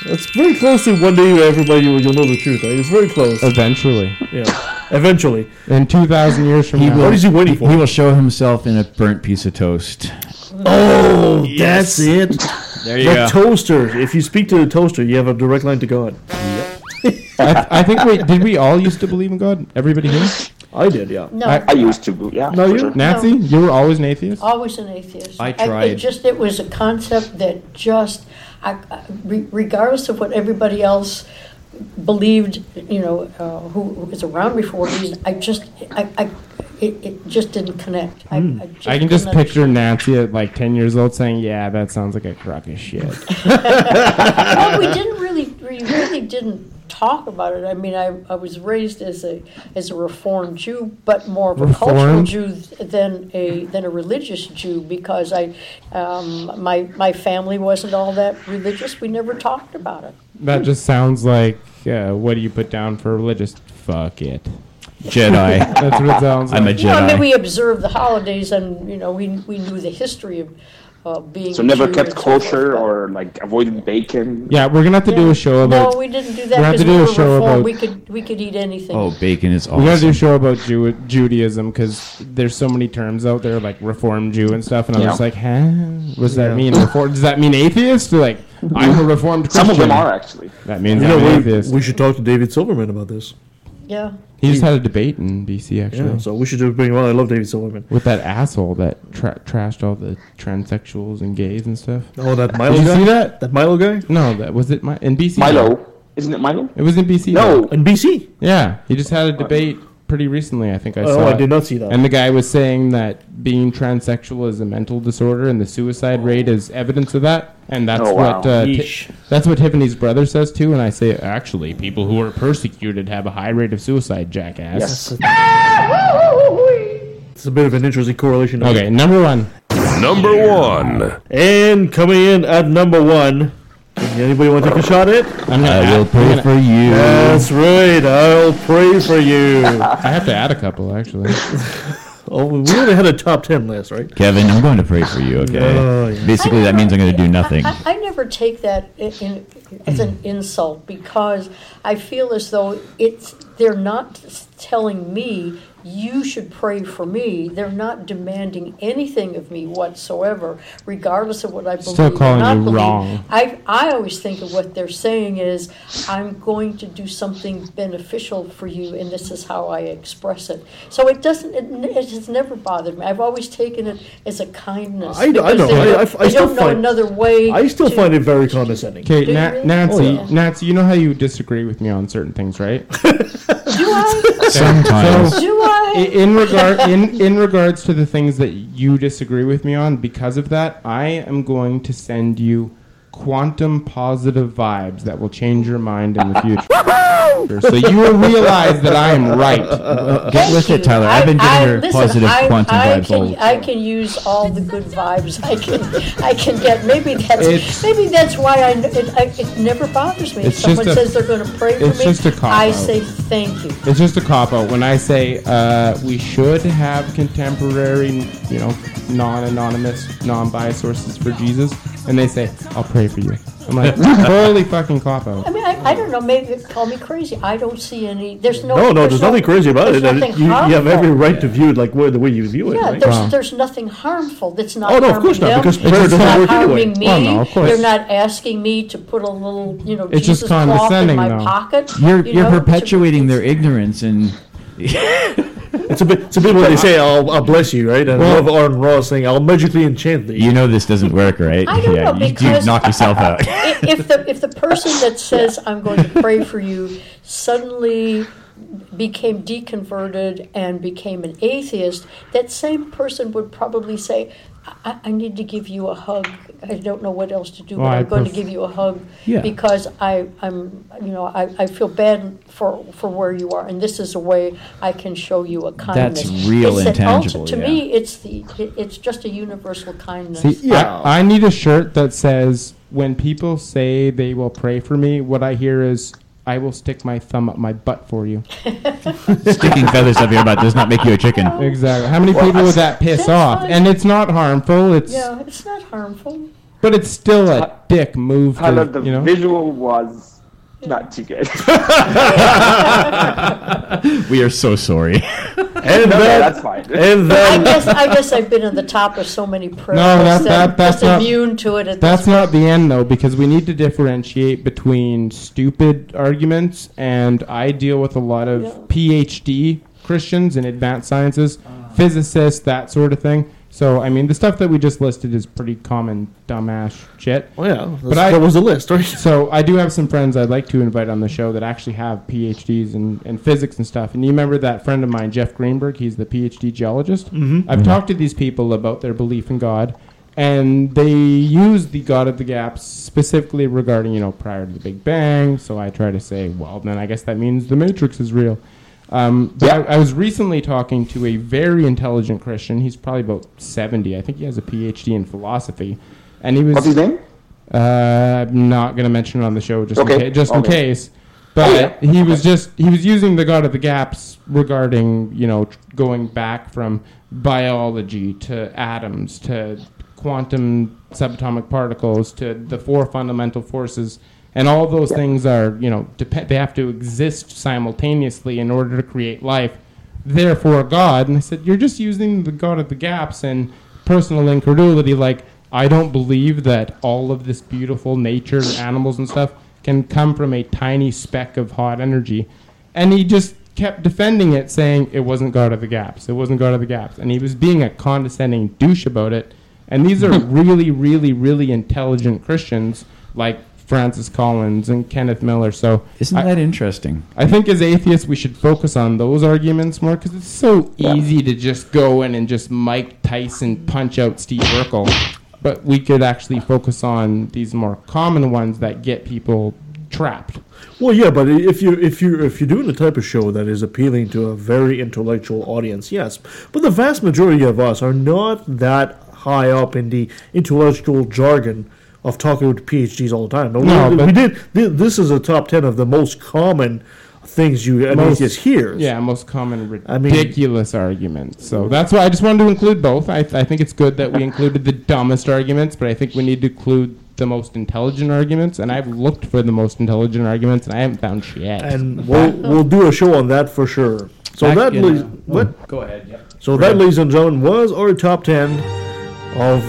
It's very close to one day everybody will you'll know the truth, right? It's very close. Eventually, Yeah. Eventually. in two thousand years from He now. will- What is he waiting for? He will show himself in a burnt piece of toast. Oh, that's it. There you The go. toaster. If you speak to the toaster, you have a direct line to God. I, I think we did. We all used to believe in God. Everybody here. I did, yeah. No, I- I used to, yeah. No, you- sure. Nancy, you were always an atheist. always an atheist. I it tried. just it was a concept that just, I, I- regardless of what everybody else believed, you know, uh, who, who was around before me, I just, I, I it, it just didn't connect. I, I, just Hmm. I can just couldn't picture Nancy at like 10 years old saying, Yeah, that sounds like a crock of shit. well, we didn't really, we really didn't talk about it. I mean, I, I was raised as a as a reformed Jew, but more of a cultural Jew than a than a religious Jew because I um, my my family wasn't all that religious. We never talked about it. that just sounds like, uh, what do you put down for religious? Fuck it. Jedi. That's what it sounds like. I'm a You know, I mean, Jedi. we observed the holidays, and you know, we we knew the history of uh, being. So never kept and so kosher or like avoided bacon. Yeah, we're going to have to do a show about. No, we didn't do we that have because to we a were show reformed. about- We could we could eat anything. Oh, bacon is awesome. We gotta do a show about Jew- Judaism because there's so many terms out there like Reform Jew and stuff, and I'm Yeah. just like, huh? What does that mean? Reform? Does that mean atheist? Or like, I'm a Reformed Christian. Some of them are actually. That means You know, we, atheist. we should talk to David Silverman about this. Yeah. he just had a debate in BC actually. Yeah, so we should do bring him on. I love David Silverman. with that asshole that tra- trashed all the transsexuals and gays and stuff. Oh, that Milo guy Did you guy? see that? That Milo guy? No, that was it. My in BC. Milo. Isn't it Milo? It was in BC. No. In BC? Yeah, he just had a debate pretty recently. I think I Oh, saw. Oh, I did not see that. And the guy was saying that being transsexual is a mental disorder, and the suicide rate is evidence of that. And that's Oh, wow. what uh, Ti- Yeesh. that's what Tiffany's brother says too. And I say, actually, people who are persecuted have a high rate of suicide. Jackass. Yes. It's a bit of an interesting correlation. Okay, number one. Number one. And coming in at number one, anybody want to take a shot at? I'm gonna I add- will pray gonna- for you. That's right. I'll pray for you. I have to add a couple actually. oh, we only had a top ten list, right? Kevin, I'm going to pray for you. Okay. Oh, yeah. Basically, that means I'm going to do nothing. I, I never take that in, in, as an insult because I feel as though it's they're not telling me you should pray for me. They're not demanding anything of me whatsoever, regardless of what I believe. Still or calling not you believe. wrong. I I always think of what they're saying is I'm going to do something beneficial for you, and this is how I express it. So it doesn't. It, it has never bothered me. I've always taken it as a kindness. I- I know. They, I- don't- I- I still don't know find- another way. I still to- find it very condescending. Okay, Na- really? Nancy, Oh, yeah. Nancy, you know how you disagree with me on certain things, right? Do I? Sometimes. Do I- I? In regard in in regards to the things that you disagree with me on, because of that, I am going to send you quantum positive vibes that will change your mind in the future. so you will realize that I am right. Get with it, Tyler. I've been giving I- her listen, positive I, quantum I vibes Can, all I can use all the good vibes I can. I can get. Maybe that's It's- maybe that's why I, it, I it never bothers me. If It's just someone a- says they're going to pray for it's me, just a cop I out. say thank you. It's just a cop out when I say uh, we should have contemporary, you know, non-anonymous, non-biased sources for Jesus, and they say, "I'll pray for you." I'm like, holy fucking cop out. I mean, I, I don't know. Maybe call me crazy. I don't see any. There's no. No, no, there's nothing crazy about it. there's nothing You, you have every right to view it like where, the way you view it. Yeah, right? there's, there's nothing harmful. That's not Oh, no, of harming course not, them. because It's prayer doesn't not work anyway. harming me. Well, no, of course. They're not asking me to put a little, you know, It's just Jesus cloth in condescending, my though. pocket. You're you you're know, to- perpetuating their ignorance and It's a bit. It's a bit when they say, "I'll, I'll bless you," right? And I Well- love Aron Ra's saying, "I'll magically enchant thee." you know this doesn't work, right? I don't yeah, know, you do knock yourself out. if the if the person that says I'm going to pray for you suddenly became deconverted and became an atheist, that same person would probably say, I, I need to give you a hug. I don't know what else to do, Well, but I I'm going to pref- give you a hug Yeah. because I, I'm, you know, I, I feel bad for, for where you are, and this is a way I can show you a kindness. real It's and ulti- tangible, To yeah. me, it's the, it, it's just a universal kindness. See, Yeah. I, I need a shirt that says, when people say they will pray for me, what I hear is, I will stick my thumb up my butt for you. Sticking feathers up your butt does not make you a chicken. Exactly. How many people would that piss That's off? fine. And it's not harmful. It's Yeah, it's not harmful. but it's still a dick move Tyler, to the you know. visual was not too good. We are so sorry. And no, no, then, that's fine. and I guess I guess I've been on the top of so many prayers No, that- that, that- that's not- immune to it. At That's not the end though, because we need to differentiate between stupid arguments and I deal with a lot of Yeah. PhD Christians in advanced sciences, physicists, that sort of thing. So I mean, the stuff that we just listed is pretty common dumbass shit. oh yeah, But that's- I- that was a list, right? So I do have some friends I'd like to invite on the show that actually have PhDs in, in physics and stuff. And you remember that friend of mine, Jeff Greenberg? He's the PhD geologist. Mm-hmm. I've talked to these people about their belief in God, and they use the God of the gaps specifically regarding, you know, prior to the Big Bang. So I try to say, well, then I guess that means the Matrix is real. Um, but I, I was recently talking to a very intelligent Christian. He's probably about 70. I think he has a PhD in philosophy. And he was. What's his name? Uh, I'm not gonna mention it on the show just in Okay, case, just in okay. case. But he was just he was using the God of the Gaps regarding you know tr- going back from biology to atoms to quantum subatomic particles to the four fundamental forces, and all those things are you know dep- they have to exist simultaneously in order to create life. Therefore, God. And I said, you're just using the God of the Gaps and personal incredulity, like. I don't believe that all of this beautiful nature, animals and stuff, can come from a tiny speck of hot energy. And he just kept defending it, saying it wasn't God of the Gaps. It wasn't God of the Gaps. And he was being a condescending douche about it. And these are really, really, really intelligent Christians, like Francis Collins and Kenneth Miller. So Isn't I- that interesting? I think as atheists, we should focus on those arguments more because it's so easy to just go in and just Mike Tyson punch out Steve Urkel. But we could actually focus on these more common ones that get people trapped. Well, yeah, but if you if you if you're doing the type of show that is appealing to a very intellectual audience, yes. But the vast majority of us are not that high up in the intellectual jargon of talking with PhDs all the time. No, No, we, but- we did. This is a top ten of the most common things you Most- atheist hears. Yeah, most common I mean- ridiculous arguments. So that's why I just wanted to include both. I, I think it's good that we included the dumbest arguments, but I think we need to include the most intelligent arguments. And I've looked for the most intelligent arguments, and I haven't found shit. and we'll we'll do a show on that for sure. So Back that leaves uh, what? Go ahead. Yeah. So that, ladies and gentlemen, was our top ten of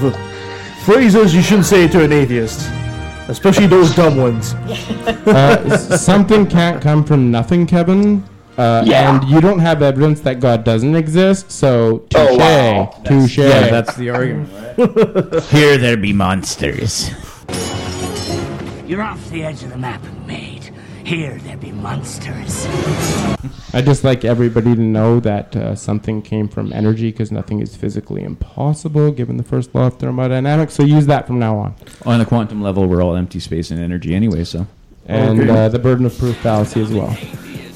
phrases you shouldn't say to an atheist, especially those dumb ones. uh, something can't come from nothing, Kevin. Uh, Yeah. And you don't have evidence that God doesn't exist, so touche, Oh, wow. touche. Yeah, that's the argument. Right? Here there be monsters. You're off the edge of the map, mate. Here there be monsters. I just like everybody to know that uh, something came from energy because nothing is physically impossible given the first law of thermodynamics. So use that from now on. On the quantum level, we're all empty space and energy anyway. So. And Okay. uh, the burden of proof fallacy as well.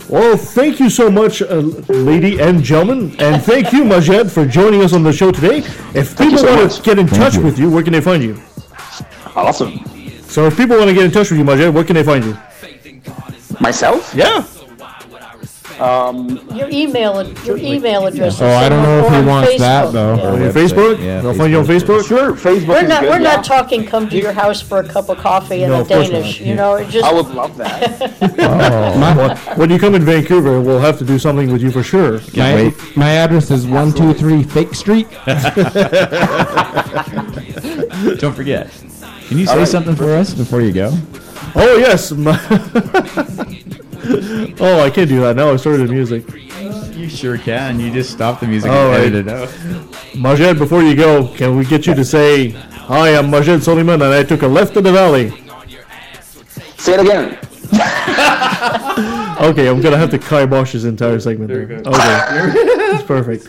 Well, thank you so much, uh, lady and gentlemen, and thank you, Maged, for joining us on the show today. If people so want much. to get in Thank touch you. with you, where can they find you? Awesome. So, if people want to get in touch with you, Maged, where can they find you? Myself? Yeah. Um, Your email, ad- your email address. Oh, I don't know if he on wants that, though. Yeah. On your Facebook? yeah, They'll find you on Facebook? sure, Facebook We're is not, good. we're yeah. not talking come to your house for a cup of coffee and No, a of course Danish, not. you know, it just. I would love that. Well, when you come in Vancouver, we'll have to do something with you for sure. My, wait. my address is 123 Fake Street. Don't forget. Can you say something for us before you go? Oh, yes. oh, I can't do that now. I started the music. You sure can. You just stop the music All and right. edit it out. Maged, before you go, can we get you to say, Hi, I'm Maged Soliman, and I took a left in the valley? Say it again. Okay, I'm gonna have to kibosh this entire segment. There you go. Okay, it's perfect.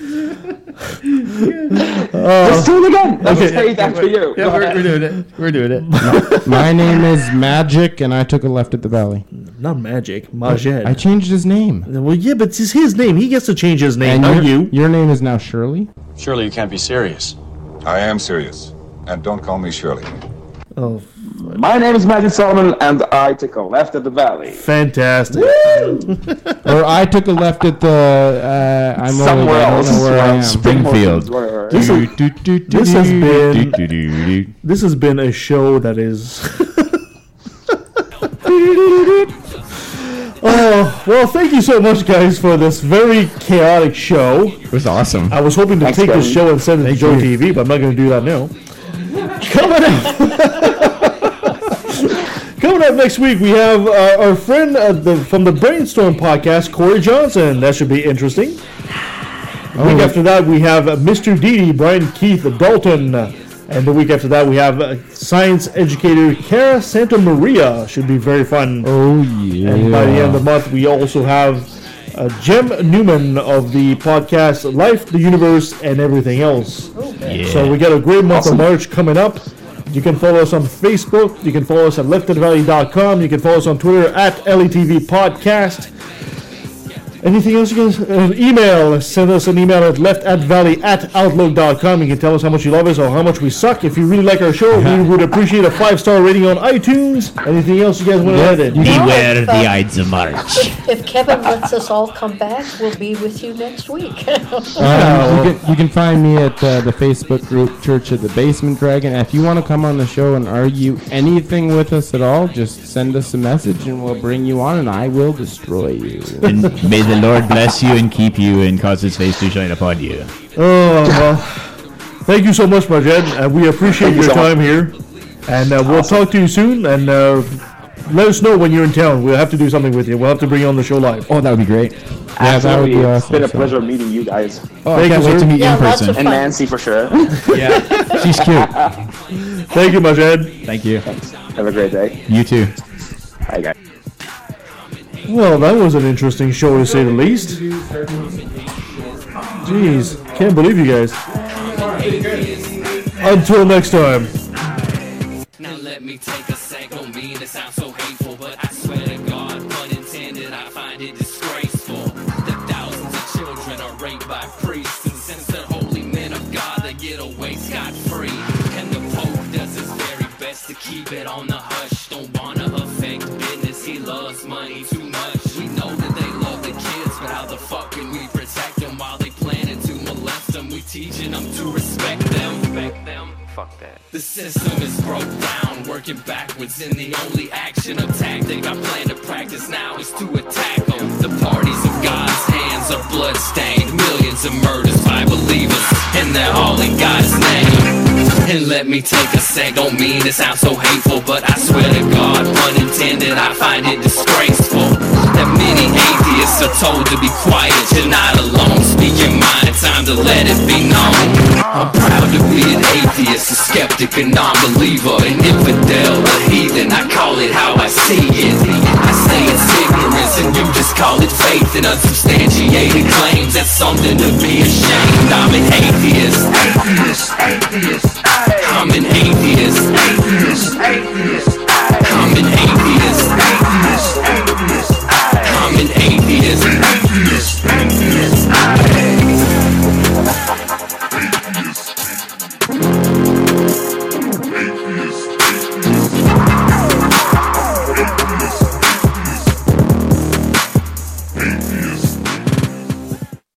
Let's oh. do it again. Let's okay. say it after you. Yeah, we're, we're doing it. We're doing it. My name is Magic, and I took a left at the valley. Not magic, Maged. I changed his name. well, yeah, but it's his name. He gets to change his name, And not your, you. your name is now Shirley. Surely you can't be serious. I am serious. And don't call me Shirley. Oh, My name is Magic Soliman, and I took a left at the valley. fantastic. Or I took a left at the. Uh, I'm Somewhere old, don't else. where I am. Springfield. This, is, this has been this has been a show that is. oh well, thank you so much, guys, for this very chaotic show. It was awesome. I was hoping to Thanks, take this show and send it to Joe TV, but I'm not going to do that now. Coming up, coming up next week, we have uh, our friend uh, the, from the Brainstorm podcast, Corey Johnson. That should be interesting. The week after that, we have uh, Mr. Deity, Brian Keith Dalton. And the week after that, we have uh, science educator Cara Santa Maria. Should be very fun. Oh, yeah. And by the end of the month, we also have uh, Gem Newman of the podcast Life, the Universe, and Everything Else. So we got a great month of March coming up. You can follow us on Facebook. You can follow us at leftofthevalley.com. You can follow us on Twitter at LETV Podcast. Anything else you can uh, email? Send us an email at leftatvalley at outlook.com. You can tell us how much you love us or how much we suck. If you really like our show, we would appreciate a five star rating on iTunes. Anything else you guys want to add in? Beware if, the uh, Ides of March. If Kevin lets us all come back, we'll be with you next week. Um, you, can, you can find me at uh, the Facebook group Church of the Basement Dragon. If you want to come on the show and argue anything with us at all, just send us a message and we'll bring you on and I will destroy you. And may the Lord bless you and keep you and cause his face to shine upon you. Oh, well, thank you so much, Maged. Uh, we appreciate Thank you your so much. time here. And uh, we'll talk to you soon. And uh, let us know when you're in town. We'll have to do something with you. We'll have to bring you on the show live. Oh, that would be great. Yeah, that would Absolutely. be It's awesome. been a pleasure meeting you guys. Oh, I Thank can't you, wait sir. to meet Yeah, you in person. And. Nancy for sure. Yeah, she's cute. Thank you much, Ed. Thank you. Have a great day. You too. Bye, guys. Well, that was an interesting show to say the least. Jeez, can't believe you guys. Until next time. Now let me take a mean to sound so teaching them to respect them. Respect them. Fuck that. The system is broke down, working backwards, and the only action or tactic I plan to practice now is to attack them. The parties of God's hands are bloodstained, millions of murders by believers, and they're all in God's name. And let me take a sec, don't mean to sound so hateful, but I swear to God, pun intended, I find it disgraceful that many atheists are told to be quiet. You're not alone, speak your mind, time to let it be known. I'm proud to be an atheist, a skeptic, a non-believer, an infidel, a heathen. I call it how I see it. I say it's ignorance, and you just call it faith and unsubstantiated claims. That's something to be ashamed. I'm an atheist. I'm an atheist. Atheist. Atheist. I'm an atheist. atheist.